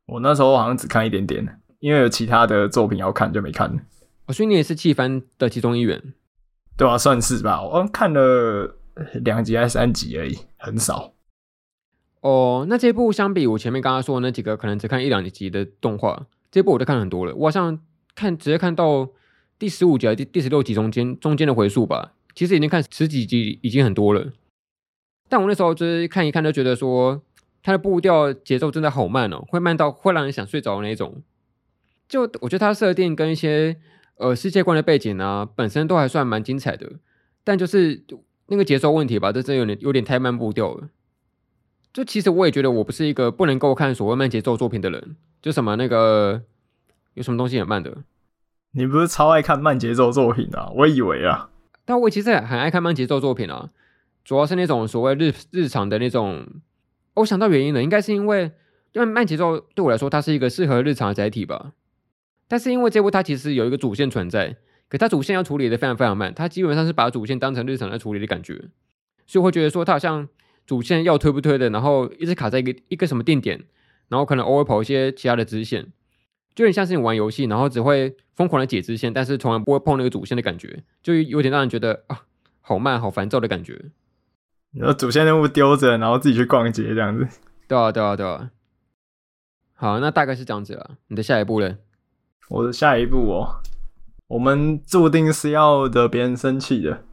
S2: 我那时候好像只看一点点，因为有其他的作品要看就没看。
S1: 我说你也是弃番的其中一员，
S2: 对啊，算是吧。我看了两集还是三集而已，很少。
S1: 哦，那这部相比我前面刚刚说的那几个，可能只看一两集的动画，这部我都看很多了。我好像看直接看到第十五集、第第十六集中间中间的回数吧，其实已经看十几集已经很多了。但我那时候就是看一看，就觉得说它的步调节奏真的好慢哦，会慢到会让人想睡着的那种。就我觉得它设定跟一些呃世界观的背景啊，本身都还算蛮精彩的，但就是那个节奏问题吧，这真有点有点太慢步调了。就其实我也觉得我不是一个不能够看所谓慢节奏作品的人，就什么那个有什么东西很慢的，
S2: 你不是超爱看慢节奏作品啊？我以为啊，
S1: 但我其实很爱看慢节奏作品啊，主要是那种所谓日日常的那种。我想到原因了，应该是因为因为慢节奏对我来说它是一个适合日常的载体吧。但是因为这部它其实有一个主线存在，可它主线要处理的非常非常慢，它基本上是把主线当成日常来处理的感觉，所以我会觉得说它好像。主线要推不推的，然后一直卡在一个一个什么定点，然后可能偶尔跑一些其他的支线，就有点像是你玩游戏，然后只会疯狂的解支线，但是从来不会碰那个主线的感觉，就有点让人觉得啊，好慢、好烦躁的感觉。
S2: 然后主线任务丢着，然后自己去逛街这样子。
S1: 对啊，对啊，对啊。好，那大概是这样子了。你的下一步呢？
S2: 我的下一步哦，我们注定是要惹别人生气的。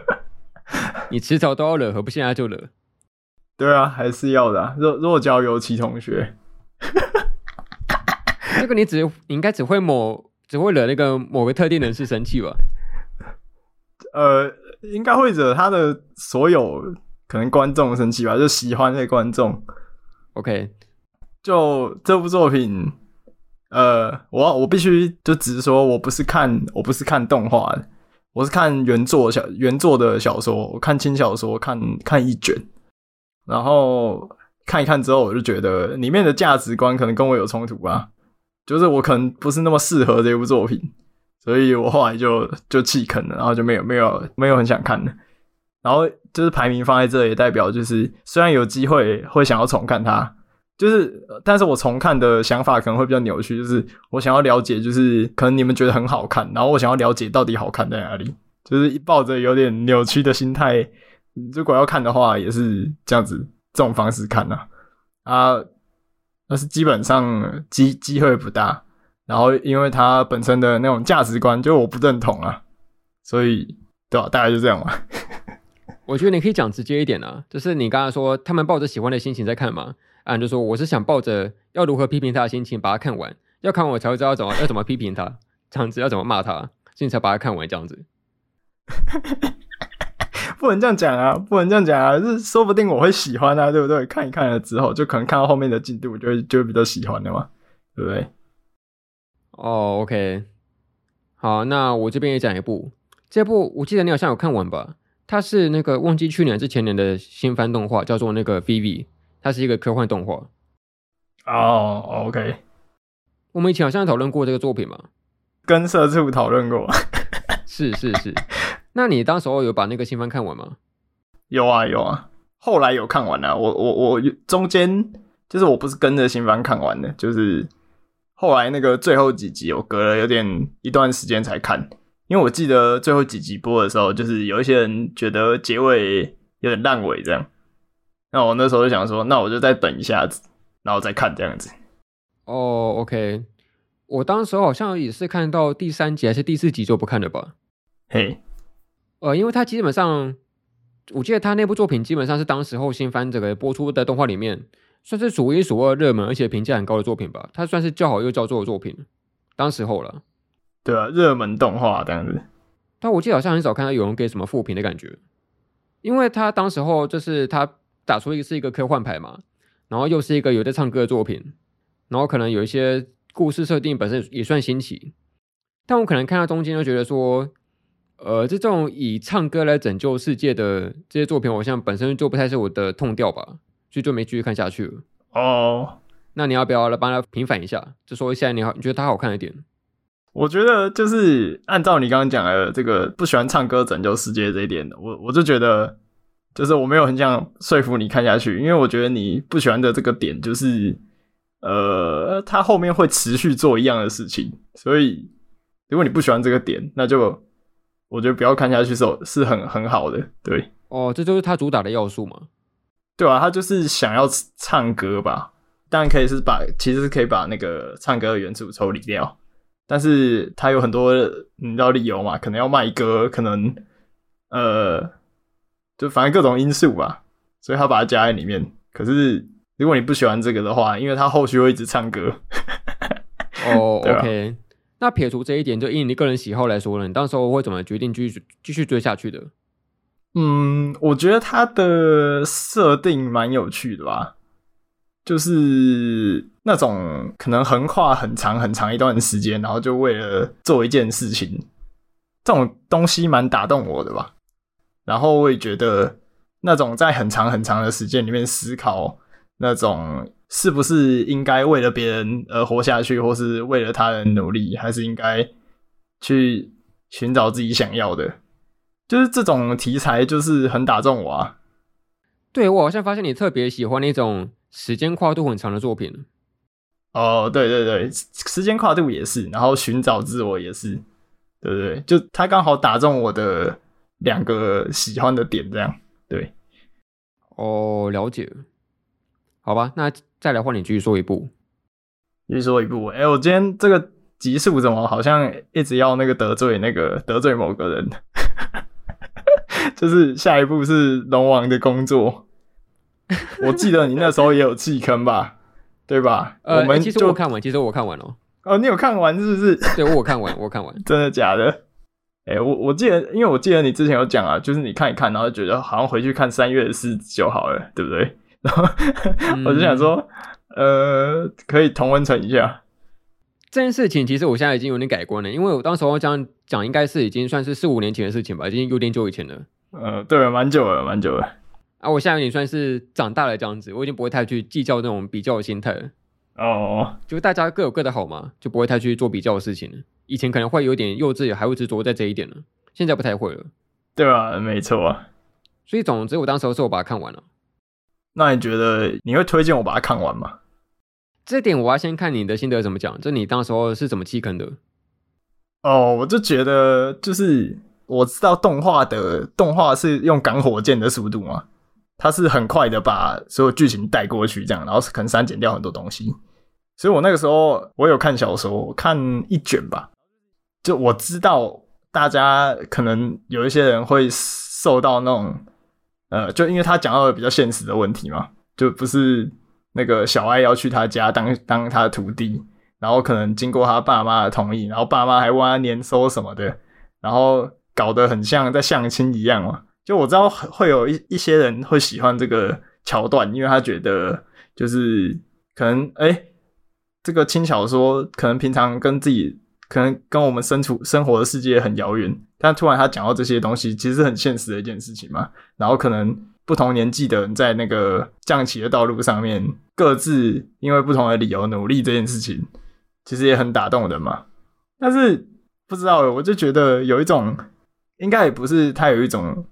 S1: 你迟早都要惹，何不现在就惹？
S2: 对啊，还是要的、啊。若若交尤其同学，
S1: 这个你只你应该只会某只会惹那个某个特定人士生气吧？
S2: 呃，应该会惹他的所有可能观众生气吧？就喜欢的观众。
S1: OK，
S2: 就这部作品，呃，我我必须就只是说我不是看我不是看动画的。我是看原作小原作的小说，我看轻小说，看看一卷，然后看一看之后，我就觉得里面的价值观可能跟我有冲突吧，就是我可能不是那么适合这部作品，所以我后来就就弃坑了，然后就没有没有没有很想看了。然后就是排名放在这里，也代表就是虽然有机会会想要重看它。就是，但是我重看的想法可能会比较扭曲，就是我想要了解，就是可能你们觉得很好看，然后我想要了解到底好看在哪里，就是抱着有点扭曲的心态，如果要看的话，也是这样子这种方式看呐，啊，但是基本上机机会不大，然后因为它本身的那种价值观就我不认同啊，所以对吧？大概就这样吧。
S1: 我觉得你可以讲直接一点啊，就是你刚才说他们抱着喜欢的心情在看嘛。啊，就说我是想抱着要如何批评他的心情把它看完，要看完我才会知道怎么要怎么批评他，这样子要怎么骂他，所以才把它看完这样子。
S2: 不能这样讲啊，不能这样讲啊，是说不定我会喜欢啊，对不对？看一看了之后，就可能看到后面的进度，就会就会比较喜欢的嘛，对不对？
S1: 哦，OK，好，那我这边也讲一部，这部我记得你好像有看完吧？它是那个忘记去年还是前年的新番动画，叫做那个《Vivy》。它是一个科幻动画
S2: 哦、oh,，OK。
S1: 我们以前好像讨论过这个作品嘛，
S2: 跟社畜讨论过。
S1: 是是是，那你当时候有把那个新番看完吗？
S2: 有啊有啊，后来有看完了、啊。我我我中间就是我不是跟着新番看完的，就是后来那个最后几集我隔了有点一段时间才看，因为我记得最后几集播的时候，就是有一些人觉得结尾有点烂尾这样。那我那时候就想说，那我就再等一下子，然后再看这样子。
S1: 哦，OK，我当时好像也是看到第三集还是第四集就不看了吧？
S2: 嘿，
S1: 呃，因为他基本上，我记得他那部作品基本上是当时候新番这个播出的动画里面，算是数一数二热门而且评价很高的作品吧。它算是叫好又叫座的作品，当时候了。
S2: 对啊，热门动画这样子。
S1: 但我记得好像很少看到有人给什么负评的感觉，因为他当时候就是他打出一个是一个科幻牌嘛，然后又是一个有在唱歌的作品，然后可能有一些故事设定本身也算新奇，但我可能看到中间就觉得说，呃，这种以唱歌来拯救世界的这些作品，好像本身就不太是我的痛调吧，所以就没继续看下去了。
S2: 哦，
S1: 那你要不要来帮他平反一下，就说一下你好，你觉得他好看一点？
S2: 我觉得就是按照你刚刚讲的这个不喜欢唱歌拯救世界这一点，我我就觉得就是我没有很想说服你看下去，因为我觉得你不喜欢的这个点就是，呃，他后面会持续做一样的事情，所以如果你不喜欢这个点，那就我觉得不要看下去是是很很好的，对。
S1: 哦，这就是他主打的要素嘛？
S2: 对啊，他就是想要唱歌吧，当然可以是把其实是可以把那个唱歌的元素抽离掉。但是他有很多你知道理由嘛，可能要卖歌，可能呃，就反正各种因素吧，所以他把它加在里面。可是如果你不喜欢这个的话，因为他后续会一直唱歌。
S1: 哦、oh,，OK，那撇除这一点，就以你个人喜好来说呢，你到时候会怎么决定继续继续追下去的？
S2: 嗯，我觉得他的设定蛮有趣的吧。就是那种可能横跨很长很长一段时间，然后就为了做一件事情，这种东西蛮打动我的吧。然后我也觉得那种在很长很长的时间里面思考，那种是不是应该为了别人而活下去，或是为了他人努力，还是应该去寻找自己想要的，就是这种题材就是很打中我啊。
S1: 对，我好像发现你特别喜欢那种。时间跨度很长的作品，
S2: 哦，对对对，时间跨度也是，然后寻找自我也是，对不对，就他刚好打中我的两个喜欢的点，这样，对，
S1: 哦，了解，好吧，那再来换你继续说一部，
S2: 继续说一部，哎，我今天这个集数怎么好像一直要那个得罪那个得罪某个人，就是下一步是龙王的工作。我记得你那时候也有弃坑吧，对吧？
S1: 呃，
S2: 我们
S1: 其实我看完，其实我看完了。
S2: 哦，你有看完是不是？
S1: 对，我看完，我看完，
S2: 真的假的？哎、欸，我我记得，因为我记得你之前有讲啊，就是你看一看，然后觉得好像回去看三月四就好了，对不对？然后、嗯、我就想说，呃，可以同温层一下
S1: 这件事情。其实我现在已经有点改观了，因为我当时我这样讲，应该是已经算是四五年前的事情吧，已经有点久以前了。
S2: 呃，对，蛮久了，蛮久了。
S1: 啊，我现在有点算是长大了这样子，我已经不会太去计较那种比较的心态了。
S2: 哦，oh.
S1: 就大家各有各的好嘛，就不会太去做比较的事情了。以前可能会有点幼稚，还会执着在这一点呢，现在不太会了。
S2: 对啊，没错啊。
S1: 所以总之，我当时候是我把它看完了。
S2: 那你觉得你会推荐我把它看完吗？
S1: 这点我要先看你的心得怎么讲，就你当时候是怎么弃坑的？
S2: 哦，oh, 我就觉得就是我知道动画的动画是用赶火箭的速度嘛。它是很快的把所有剧情带过去，这样，然后可能删减掉很多东西。所以我那个时候我有看小说，我看一卷吧。就我知道大家可能有一些人会受到那种，呃，就因为他讲到的比较现实的问题嘛，就不是那个小爱要去他家当当他的徒弟，然后可能经过他爸妈的同意，然后爸妈还问他年收什么的，然后搞得很像在相亲一样嘛。就我知道会有一一些人会喜欢这个桥段，因为他觉得就是可能哎、这个轻小说可能平常跟自己可能跟我们身处生活的世界很遥远，但突然他讲到这些东西，其实是很现实的一件事情嘛。然后可能不同年纪的人在那个降旗的道路上面，各自因为不同的理由努力这件事情，其实也很打动人嘛。但是不知道，我就觉得有一种，应该也不是他有一种。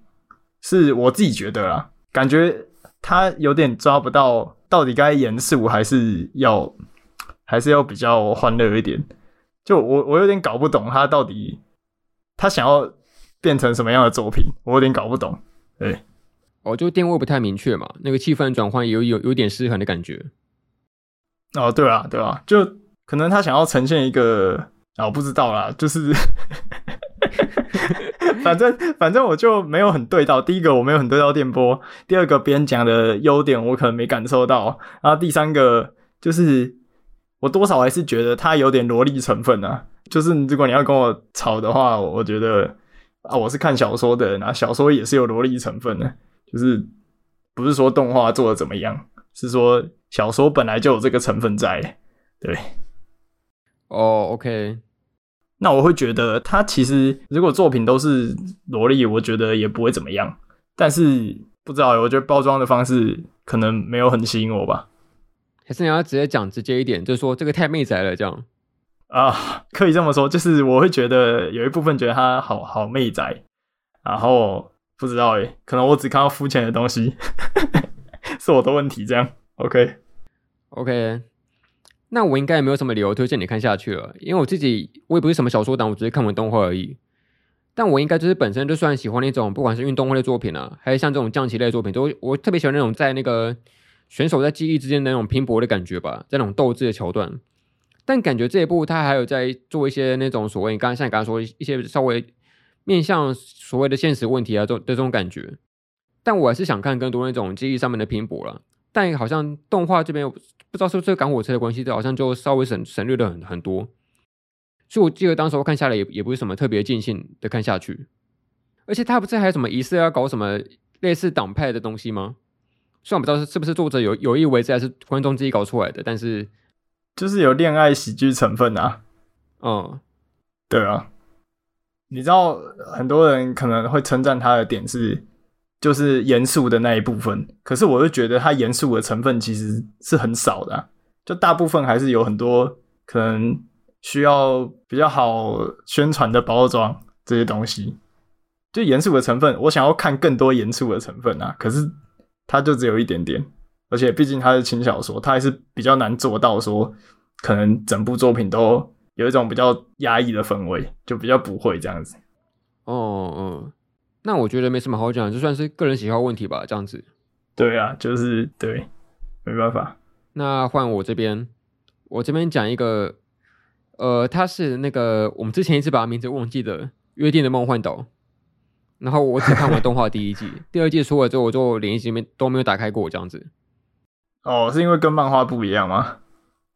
S2: 是我自己觉得啦，感觉他有点抓不到到底该严肃还是要还是要比较欢乐一点。就我我有点搞不懂他到底他想要变成什么样的作品，我有点搞不懂。对，
S1: 哦，就定位不太明确嘛，那个气氛转换有有有点失衡的感觉。
S2: 哦，对啊，对啊，就可能他想要呈现一个，啊，我不知道啦，就是，反正反正我就没有很对到。第一个我没有很对到电波，第二个别人讲的优点我可能没感受到，然后第三个就是我多少还是觉得他有点萝莉成分啊。就是如果你要跟我吵的话，我觉得啊，我是看小说的人啊，小说也是有萝莉成分的，就是不是说动画做的怎么样，是说。小说本来就有这个成分在，对。
S1: 哦、oh，OK，
S2: 那我会觉得他其实如果作品都是萝莉，我觉得也不会怎么样。但是不知道，我觉得包装的方式可能没有很吸引我吧。
S1: 还是你要直接讲直接一点，就是说这个太妹仔了，这样
S2: 啊，可以这么说。就是我会觉得有一部分觉得他好好妹仔，然后不知道诶，可能我只看到肤浅的东西，是我的问题，这样 OK。
S1: OK，那我应该也没有什么理由推荐你看下去了，因为我自己我也不是什么小说党，我只是看完动画而已。但我应该就是本身就算喜欢那种不管是运动会的作品啊，还是像这种降棋类的作品，都我特别喜欢那种在那个选手在记忆之间那种拼搏的感觉吧，在那种斗智的桥段。但感觉这一部他还有在做一些那种所谓，你刚才像你刚才说一些稍微面向所谓的现实问题啊，这种的这种感觉。但我还是想看更多那种记忆上面的拼搏了。但好像动画这边不知道是不是赶火车的关系，这好像就稍微省省略了很很多。所以我记得当时我看下来也也不是什么特别尽兴的看下去。而且他不是还有什么仪式要搞什么类似党派的东西吗？虽然不知道是是不是作者有有意为之还是观众自己搞出来的，但是
S2: 就是有恋爱喜剧成分啊。
S1: 嗯，
S2: 对啊。你知道很多人可能会称赞他的点是。就是严肃的那一部分，可是我就觉得他严肃的成分其实是很少的啊，就大部分还是有很多可能需要比较好宣传的包装这些东西。就严肃的成分，我想要看更多严肃的成分啊，可是它就只有一点点，而且毕竟它是轻小说，它还是比较难做到说可能整部作品都有一种比较压抑的氛围，就比较不会这样子。
S1: 哦，嗯。那我觉得没什么好讲，就算是个人喜好问题吧，这样子。
S2: 对啊，就是对，没办法。
S1: 那换我这边，我这边讲一个，呃，他是那个我们之前一直把他名字忘记的《约定的梦幻岛》，然后我只看完动画第一季，第二季出了之后，我就连一集没都没有打开过，这样子。
S2: 哦，是因为跟漫画不一样吗？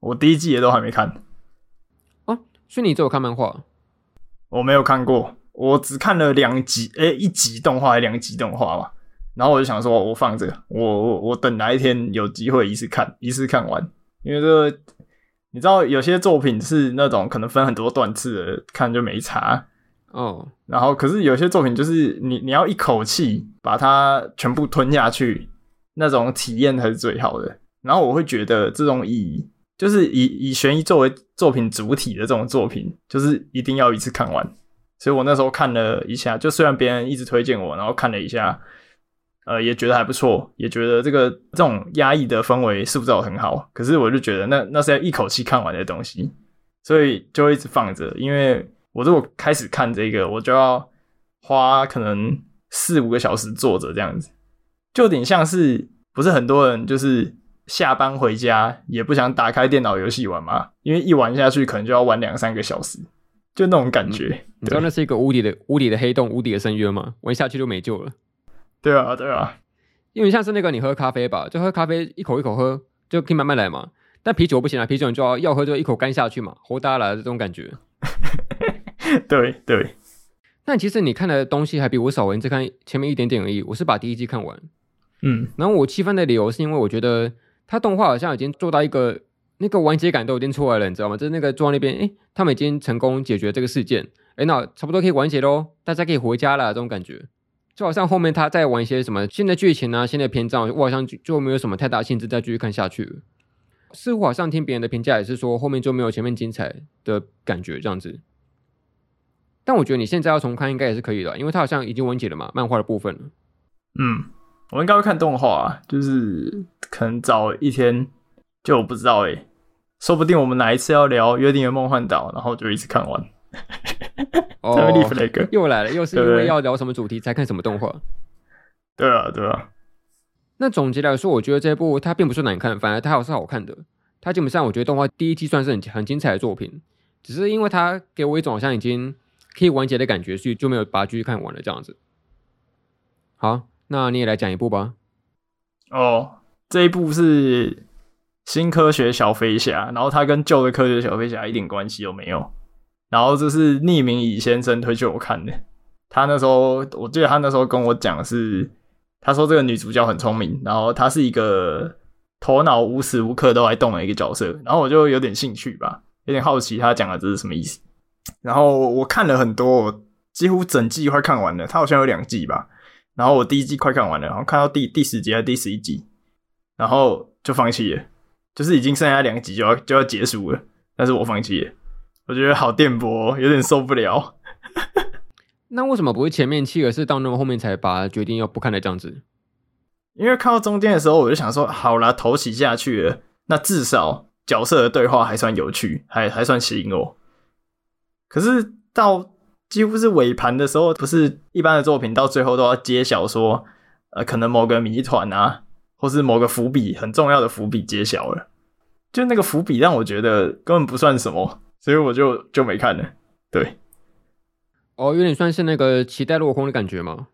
S2: 我第一季也都还没看。
S1: 哦，所以你只有看漫画？
S2: 我没有看过。我只看了两集，诶、欸，一集动画还两集动画嘛，然后我就想说，我放着，我我我等哪一天有机会一次看，一次看完，因为这个你知道，有些作品是那种可能分很多段次的，看就没差
S1: 哦。
S2: 然后可是有些作品就是你你要一口气把它全部吞下去，那种体验才是最好的。然后我会觉得这种以就是以以悬疑作为作品主体的这种作品，就是一定要一次看完。所以我那时候看了一下，就虽然别人一直推荐我，然后看了一下，呃，也觉得还不错，也觉得这个这种压抑的氛围塑造很好。可是我就觉得那那是要一口气看完的东西，所以就一直放着。因为我如果开始看这个，我就要花可能四五个小时坐着这样子，就有点像是不是很多人就是下班回家也不想打开电脑游戏玩嘛，因为一玩下去可能就要玩两三个小时。就那种感觉，
S1: 嗯、你知道那是一个无底的无底的黑洞，无底的深渊吗？玩下去就没救了。
S2: 对啊，对啊，
S1: 因为像是那个你喝咖啡吧，就喝咖啡一口一口喝，就可以慢慢来嘛。但啤酒不行啊，啤酒你就要要喝就一口干下去嘛，活大了这种感觉。
S2: 对 对。
S1: 但其实你看的东西还比我少，你只看前面一点点而已。我是把第一季看完，
S2: 嗯，
S1: 然后我气愤的理由是因为我觉得他动画好像已经做到一个。那个完结感都已经出来了，你知道吗？就是那个坐在那边，哎，他们已经成功解决这个事件，哎，那差不多可以完结喽，大家可以回家了，这种感觉，就好像后面他在玩一些什么新的剧情啊、新的篇章，我好像就就没有什么太大兴致再继续看下去了。似乎好像听别人的评价也是说，后面就没有前面精彩的感觉这样子。但我觉得你现在要重看应该也是可以的，因为它好像已经完结了嘛，漫画的部分了。
S2: 嗯，我应该会看动画啊，就是可能早一天。就我不知道诶、欸，说不定我们哪一次要聊《约定的梦幻岛》，然后就一次看完。
S1: 哦，又来了，又是因为要聊什么主题才看什么动画。
S2: 对啊，对啊。
S1: 那总结来说，我觉得这部它并不是难看，反而它还是好看的。它基本上我觉得动画第一季算是很很精彩的作品，只是因为它给我一种好像已经可以完结的感觉，所以就没有把它继续看完了这样子。好，那你也来讲一部吧。
S2: 哦，这一部是新科学小飞侠，然后它跟旧的科学小飞侠一点关系都没有。然后这是匿名乙先生推荐我看的，他那时候我记得他那时候跟我讲是。他说：“这个女主角很聪明，然后她是一个头脑无时无刻都在动的一个角色。然后我就有点兴趣吧，有点好奇他讲的这是什么意思。然后我看了很多，我几乎整季快看完了。他好像有两季吧。然后我第一季快看完了，然后看到第第十集还是第十一集，然后就放弃了，就是已经剩下两集就要就要结束了。但是我放弃了，我觉得好电波，有点受不了。”
S1: 那为什么不会前面弃，而是到那么后面才把决定要不看的这样子？
S2: 因为看到中间的时候，我就想说，好啦，头洗下去了，那至少角色的对话还算有趣，还还算吸引我。可是到几乎是尾盘的时候，不是一般的作品到最后都要揭晓说，呃，可能某个谜团啊，或是某个伏笔很重要的伏笔揭晓了，就那个伏笔让我觉得根本不算什么，所以我就就没看了。对。
S1: 哦，有点算是那个期待落空的感觉吗？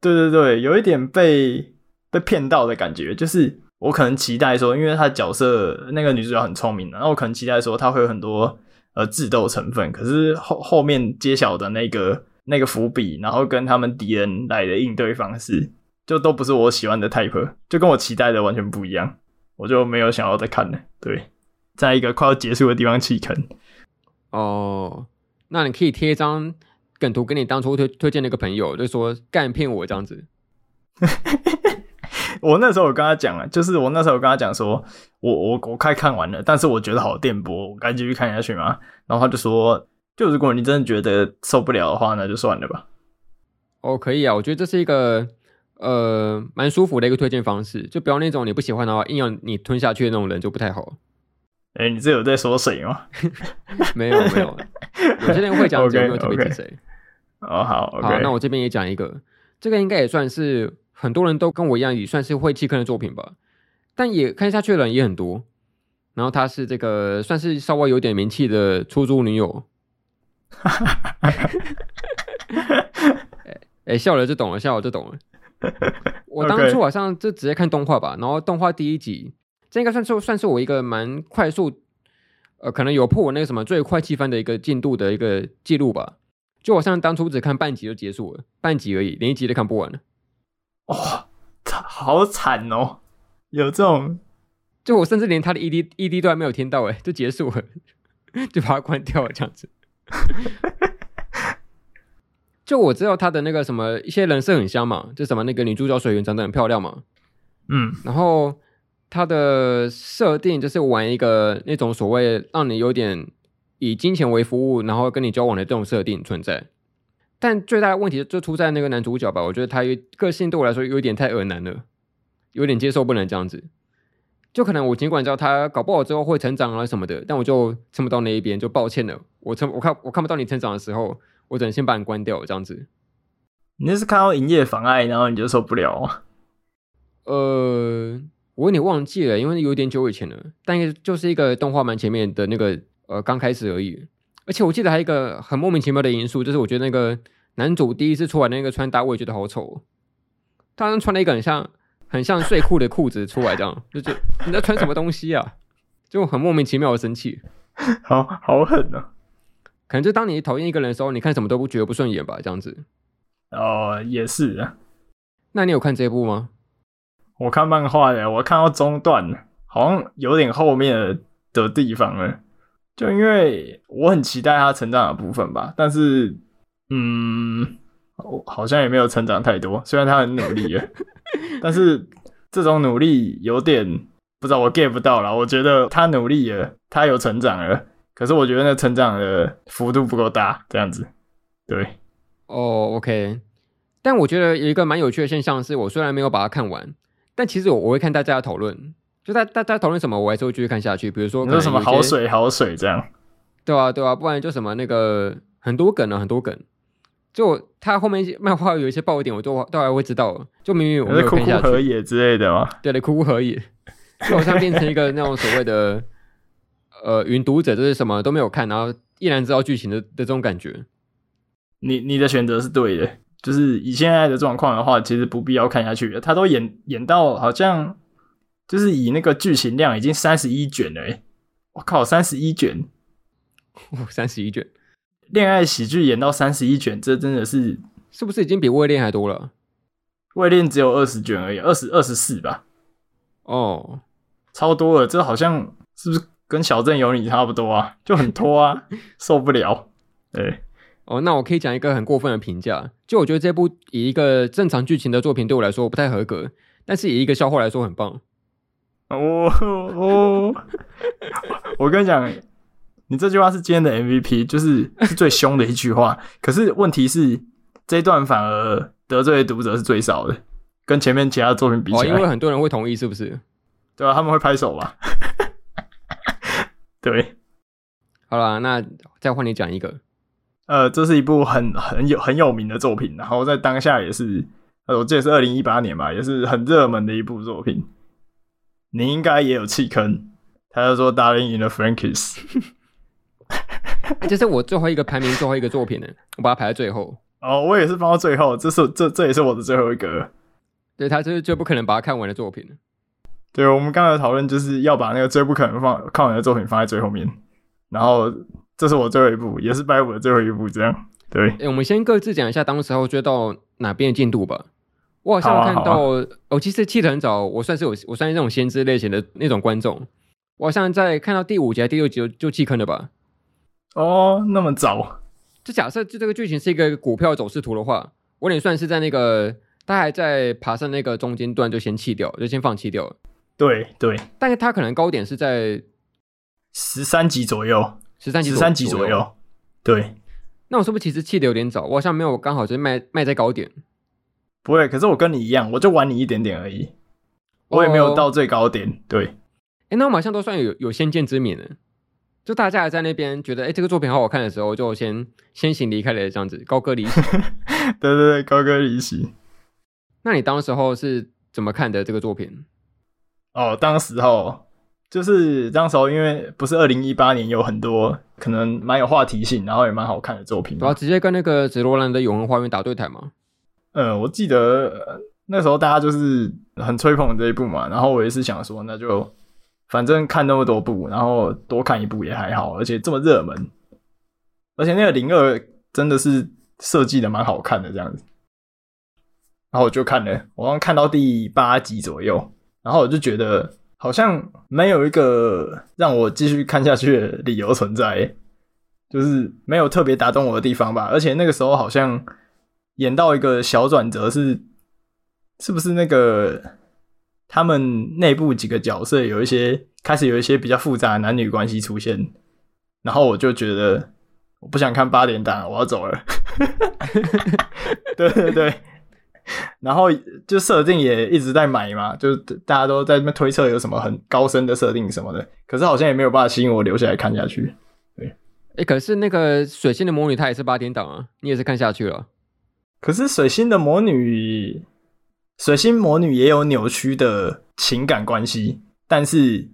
S2: 对对对，有一点被被骗到的感觉。就是我可能期待说，因为他角色那个女主角很聪明，然后我可能期待说她会有很多呃智斗成分。可是后后面揭晓的那个那个伏笔，然后跟他们敌人来的应对方式，就都不是我喜欢的 type，就跟我期待的完全不一样。我就没有想要再看了。对，在一个快要结束的地方弃坑。
S1: 哦，那你可以贴一张。梗图给你当初推推荐那个朋友，就说干骗我这样子。
S2: 我那时候我跟他讲了，就是我那时候我跟他讲说，我我我快看完了，但是我觉得好电波，我该继续看下去吗？然后他就说，就如果你真的觉得受不了的话，那就算了吧。
S1: 哦，可以啊，我觉得这是一个呃蛮舒服的一个推荐方式，就不要那种你不喜欢的话硬要你吞下去的那种人就不太好。
S2: 哎、欸，你这有在说谁吗？
S1: 没 有没有，有些人会讲，没有特别提谁。
S2: 哦，好，
S1: 好，那我这边也讲一个，这个应该也算是很多人都跟我一样，也算是会弃坑的作品吧，但也看下去的人也很多。然后他是这个算是稍微有点名气的出租女友，哈哈哈哎哎，笑了就懂了，笑了就懂了。我当初好像就直接看动画吧，然后动画第一集，这应该算是算是我一个蛮快速，呃，可能有破我那个什么最快气番的一个进度的一个记录吧。就好像当初只看半集就结束了，半集而已，连一集都看不完了。
S2: 哇、哦，好惨哦！有这种，
S1: 就我甚至连他的 ED ED 都还没有听到，哎，就结束了，就把它关掉了，这样子。就我知道他的那个什么一些人设很香嘛，就什么那个女主角水原长得很漂亮嘛，
S2: 嗯，
S1: 然后他的设定就是玩一个那种所谓让你有点。以金钱为服务，然后跟你交往的这种设定存在，但最大的问题就出在那个男主角吧。我觉得他有个性对我来说有点太恶男了，有点接受不能这样子。就可能我尽管知道他搞不好之后会成长啊什么的，但我就撑不到那一边，就抱歉了。我成我看我看不到你成长的时候，我只能先把你关掉这样子。
S2: 你那是看到营业妨碍，然后你就受不了啊？
S1: 呃，我有点忘记了，因为有点久以前了。但就是一个动画蛮前面的那个。呃，刚开始而已，而且我记得还有一个很莫名其妙的因素，就是我觉得那个男主第一次出来的那个穿搭，我也觉得好丑。他穿了一个很像很像睡裤的裤子出来，这样就觉得你在穿什么东西啊？就很莫名其妙的生气，
S2: 好好狠啊！
S1: 可能就当你讨厌一个人的时候，你看什么都不觉得不顺眼吧，这样子。
S2: 哦，也是啊。
S1: 那你有看这部吗？
S2: 我看漫画的，我看到中段，好像有点后面的地方了。就因为我很期待他成长的部分吧，但是，嗯，我好像也没有成长太多。虽然他很努力了，但是这种努力有点不知道，我 get 不到啦。我觉得他努力了，他有成长了，可是我觉得那成长的幅度不够大，这样子。对，
S1: 哦，oh，OK。但我觉得有一个蛮有趣的现象是，我虽然没有把它看完，但其实我我会看大家的讨论。就大大家讨论什么，我还是会继续看下去。比如说，
S2: 有什么好水好水这样？
S1: 对啊，对啊，不然就什么那个很多梗啊，很多梗。就他后面漫画有一些爆点，我都都还会知道。就明明我没有看下去，
S2: 哭哭河野之类的吗？
S1: 对的，哭哭河野，就好像变成一个那种所谓的呃云读者，就是什么都没有看，然后依然知道剧情的的这种感觉。
S2: 你你的选择是对的，就是以现在的状况的话，其实不必要看下去。他都演演到好像就是以那个剧情量已经三十一卷了，哎，我靠，三十一卷，
S1: 哦，三十一卷。
S2: 恋爱喜剧演到三十一卷，这真的是
S1: 是不是已经比《未恋》还多了？
S2: 《未恋》只有二十卷而已，二十二十四吧？
S1: 哦，
S2: 超多了，这好像是不是跟《小镇有你》差不多啊？就很拖啊，受不了。对，
S1: 哦，那我可以讲一个很过分的评价，就我觉得这部以一个正常剧情的作品对我来说不太合格，但是以一个笑话来说很棒。
S2: 哦哦，我跟你讲。你这句话是今天的 MVP，就是是最凶的一句话。可是问题是，这一段反而得罪的读者是最少的，跟前面其他的作品比起来。
S1: 哦，因为很多人会同意，是不是？
S2: 对啊，他们会拍手吧？对。
S1: 好了，那再换你讲一个。
S2: 呃，这是一部很很有很有名的作品，然后在当下也是，呃，我记得是二零一八年吧，也是很热门的一部作品。你应该也有弃坑，他就说《Darling in the Franxx》。这是
S1: 我最后一个排名最后一个作品呢，我把它排在最后。
S2: 哦，我也是放到最后，这是这这也是我的最后一个。
S1: 对，他就是最不可能把它看完的作品。
S2: 对，我们刚才讨论就是要把那个最不可能放看完的作品放在最后面，然后这是我最后一部，也是白五的最后一部，这样。对，欸，我
S1: 们先各自讲一下当时候追到哪边的进度吧。我好像看到，我，啊啊哦，其实弃得很早，我算是有我算是那种先知类型的那种观众，我好像在看到第五集还第六集就就弃坑了吧。
S2: 哦，那么早？
S1: 就假设就这个剧情是一个股票走势图的话，我得算是在那个他还在爬上那个中间段就先弃掉，就先放弃掉了。
S2: 对对，
S1: 但是他可能高点是在
S2: 十三集左右，
S1: 十三集
S2: 十三集左右。对，
S1: 那我是不是其实弃的有点早？我好像没有刚好就是卖卖在高点。
S2: 不会，可是我跟你一样，我就玩你一点点而已，我也没有到最高点。哦、对，哎、
S1: 欸，那我好像都算有有先见之明了。就大家还在那边觉得，哎、欸，这个作品好好看的时候，就先先行离开了，这样子高歌离席。
S2: 对对对，高歌离席。
S1: 那你当时候是怎么看的这个作品？
S2: 哦，当时候就是当时候，因为不是二零一八年有很多可能蛮有话题性，然后也蛮好看的作品，
S1: 然后直接跟那个紫罗兰的《永恒花园》打对台吗？
S2: 嗯，我记得那时候大家就是很吹捧这一部嘛，然后我也是想说，那就。反正看那么多部，然后多看一部也还好，而且这么热门，而且那个零二真的是设计的蛮好看的这样子，然后我就看了，我刚看到第八集左右，然后我就觉得好像没有一个让我继续看下去的理由存在，就是没有特别打动我的地方吧，而且那个时候好像演到一个小转折是，是不是那个？他们内部几个角色有一些开始有一些比较复杂的男女关系出现，然后我就觉得我不想看八点档，我要走了。对对对，然后就设定也一直在买嘛，就大家都在那边推测有什么很高深的设定什么的，可是好像也没有办法吸引我留下来看下去。对，
S1: 哎、可是那个水星的魔女她也是八点档啊，你也是看下去了。
S2: 可是水星的魔女。水星魔女也有扭曲的情感关系，但是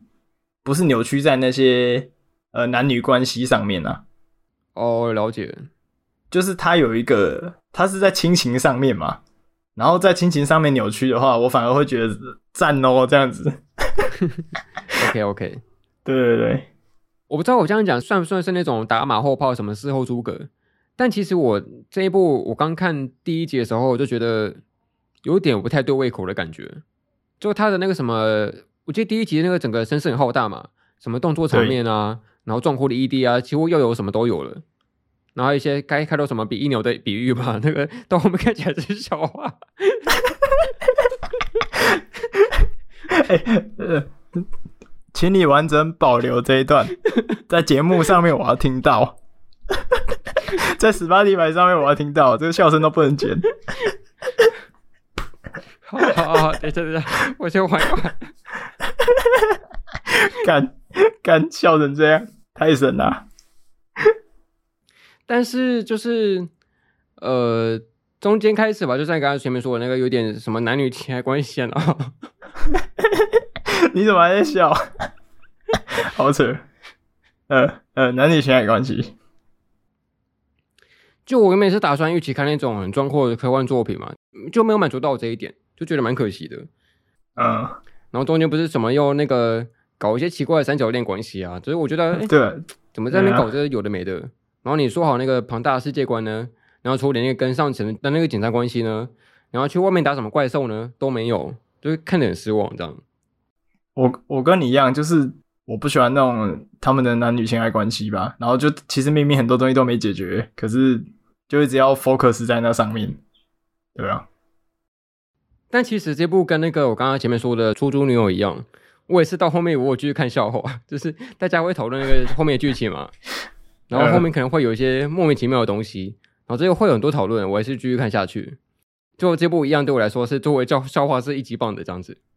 S2: 不是扭曲在那些呃男女关系上面啊？
S1: 哦，了解，
S2: 就是他有一个，他是在亲情上面嘛，然后在亲情上面扭曲的话，我反而会觉得赞哦，这样子。
S1: OK OK，
S2: 对对对，
S1: 我不知道我这样讲算不算是那种打马后炮，什么事后诸葛？但其实我这一部我刚看第一集的时候，我就觉得。有点不太对胃口的感觉，就他的那个什么，我记得第一集那个整个声势很浩大嘛，什么动作场面啊，然后壮阔的 ED 啊，几乎又有什么都有了，然后一些该开到什么比一牛的比喻吧，那个到后面看起来是笑话。
S2: 哎，呃，请你完整保留这一段，在节目上面我要听到，在 Spotify 上面我要听到，这个笑声都不能剪。
S1: 好 好好，等一下等一下，我先玩一玩。
S2: 干干笑成这样，太神了！
S1: 但是就是呃，中间开始吧，就像你刚刚前面说的那个，有点什么男女情爱关系啊。
S2: 你怎么还在笑？好扯。呃呃，男女情爱关系。
S1: 就我原本是打算一起看那种很壮阔的科幻作品嘛，就没有满足到我这一点，就觉得蛮可惜的。
S2: 嗯，
S1: 然后中间不是什么又那个搞一些奇怪的三角恋关系啊，所以我觉得，欸、
S2: 对，
S1: 怎么在那边搞这有的没的？嗯、然后你说好那个庞大的世界观呢，然后处理那个跟上层的那个紧张关系呢，然后去外面打什么怪兽呢，都没有，就是看得很失望这样。
S2: 我我跟你一样，就是我不喜欢那种他们的男女情爱关系吧，然后就其实明明很多东西都没解决，可是。就一直要 focus 在那上面，对啊。
S1: 但其实这部跟那个我刚刚前面说的出租女友一样，我也是到后面我有继续看笑话，就是大家会讨论那个后面的剧情嘛，然后后面可能会有一些莫名其妙的东西，然后这个会有很多讨论，我还是继续看下去。就这部一样对我来说是作为叫笑话是一级棒的这样子。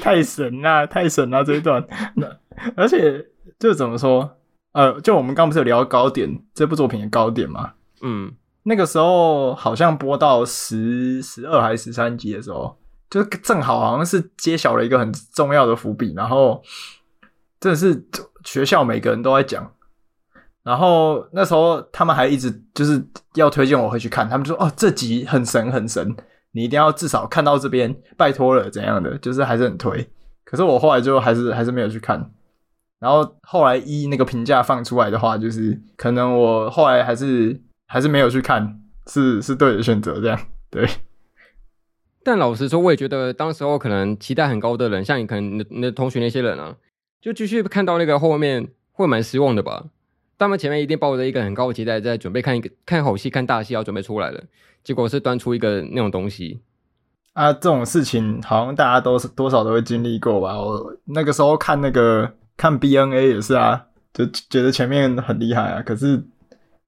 S2: 太神了，太神了这一段，那而且就怎么说？呃，就我们刚不是有聊高点这部作品的高点嘛？
S1: 嗯，
S2: 那个时候好像播到十十二还是十三集的时候，就正好好像是揭晓了一个很重要的伏笔，然后真的是学校每个人都在讲，然后那时候他们还一直就是要推荐我回去看，他们就说哦，这集很神很神，你一定要至少看到这边，拜托了怎样的，就是还是很推。可是我后来就还是还是没有去看。然后后来一那个评价放出来的话，就是可能我后来还是还是没有去看，是是对的选择这样。对。
S1: 但老实说，我也觉得当时候可能期待很高的人，像你可能你的，你的同学那些人啊，就继续看到那个后面会蛮失望的吧。他们前面一定抱着一个很高的期待，在准备看一个看好戏、看大戏，要准备出来了，结果是端出一个那种东西。
S2: 啊，这种事情好像大家都是多少都会经历过吧。我那个时候看那个。看 BNA 也是啊，就觉得前面很厉害啊，可是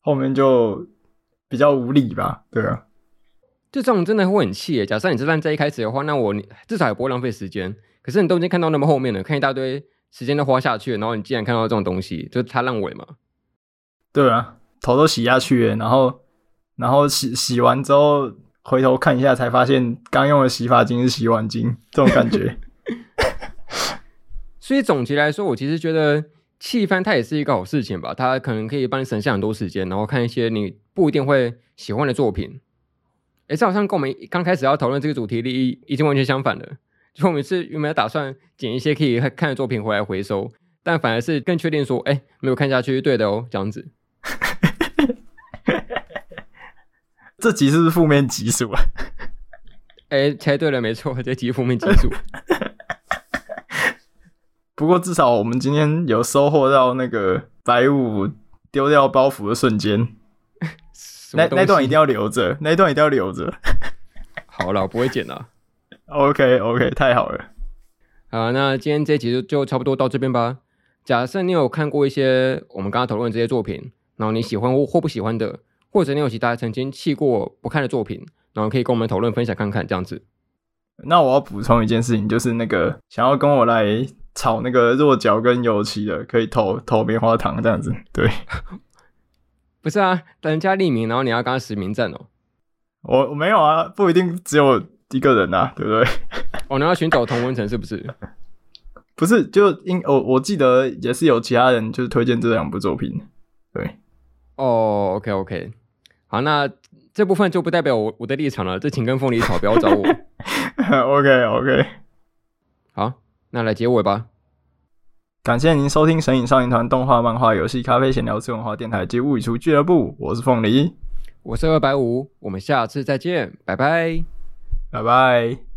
S2: 后面就比较无理吧，对啊。
S1: 就这种真的会很气耶。假设你这段在一开始的话，那我至少也不会浪费时间。可是你都已经看到那么后面了，看一大堆时间都花下去了，然后你竟然看到这种东西，就他烂尾嘛。
S2: 对啊，头都洗下去了，然后然后洗洗完之后回头看一下，才发现刚用的洗发精是洗碗精，这种感觉。
S1: 所以总结来说，我其实觉得弃番它也是一个好事情吧，它可能可以帮你省下很多时间，然后看一些你不一定会喜欢的作品。诶，这好像跟我们刚开始要讨论这个主题的已已经完全相反了。就我们是原本打算捡一些可以看的作品回来回收，但反而是更确定说，哎，没有看下去，对的哦，这样子。
S2: 这集是不是负面集数啊？
S1: 诶，猜对了，没错，这集负面集数。
S2: 不过至少我们今天有收获到那个白五丢掉包袱的瞬间，那那段一定要留着，那段一定要留着。
S1: 好了，我不会剪了。
S2: OK OK，太好了。
S1: 好，那今天这集就就差不多到这边吧。假设你有看过一些我们刚刚讨论的这些作品，然后你喜欢或或不喜欢的，或者你有其他曾经弃过不看的作品，然后可以跟我们讨论分享看看这样子。
S2: 那我要补充一件事情，就是那个想要跟我来。炒那个弱角跟油漆的，可以投投棉花糖这样子，对，
S1: 不是啊，等人家匿名，然后你要跟他实名制哦。
S2: 我我没有啊，不一定只有一个人啊，对不对？
S1: 哦，你要寻找同温层是不是？
S2: 不是，就因我我记得也是有其他人就是推荐这两部作品，对。
S1: 哦，OK OK，好，那这部分就不代表我我的立场了，这请跟凤梨吵，不要找我。
S2: OK OK，
S1: 好。那来结尾吧。
S2: 感谢您收听《神影少年团》动画、漫画、游戏、咖啡、闲聊、次文化电台及物语出俱乐部。我是凤梨，
S1: 我是二百五，我们下次再见，拜拜，
S2: 拜拜。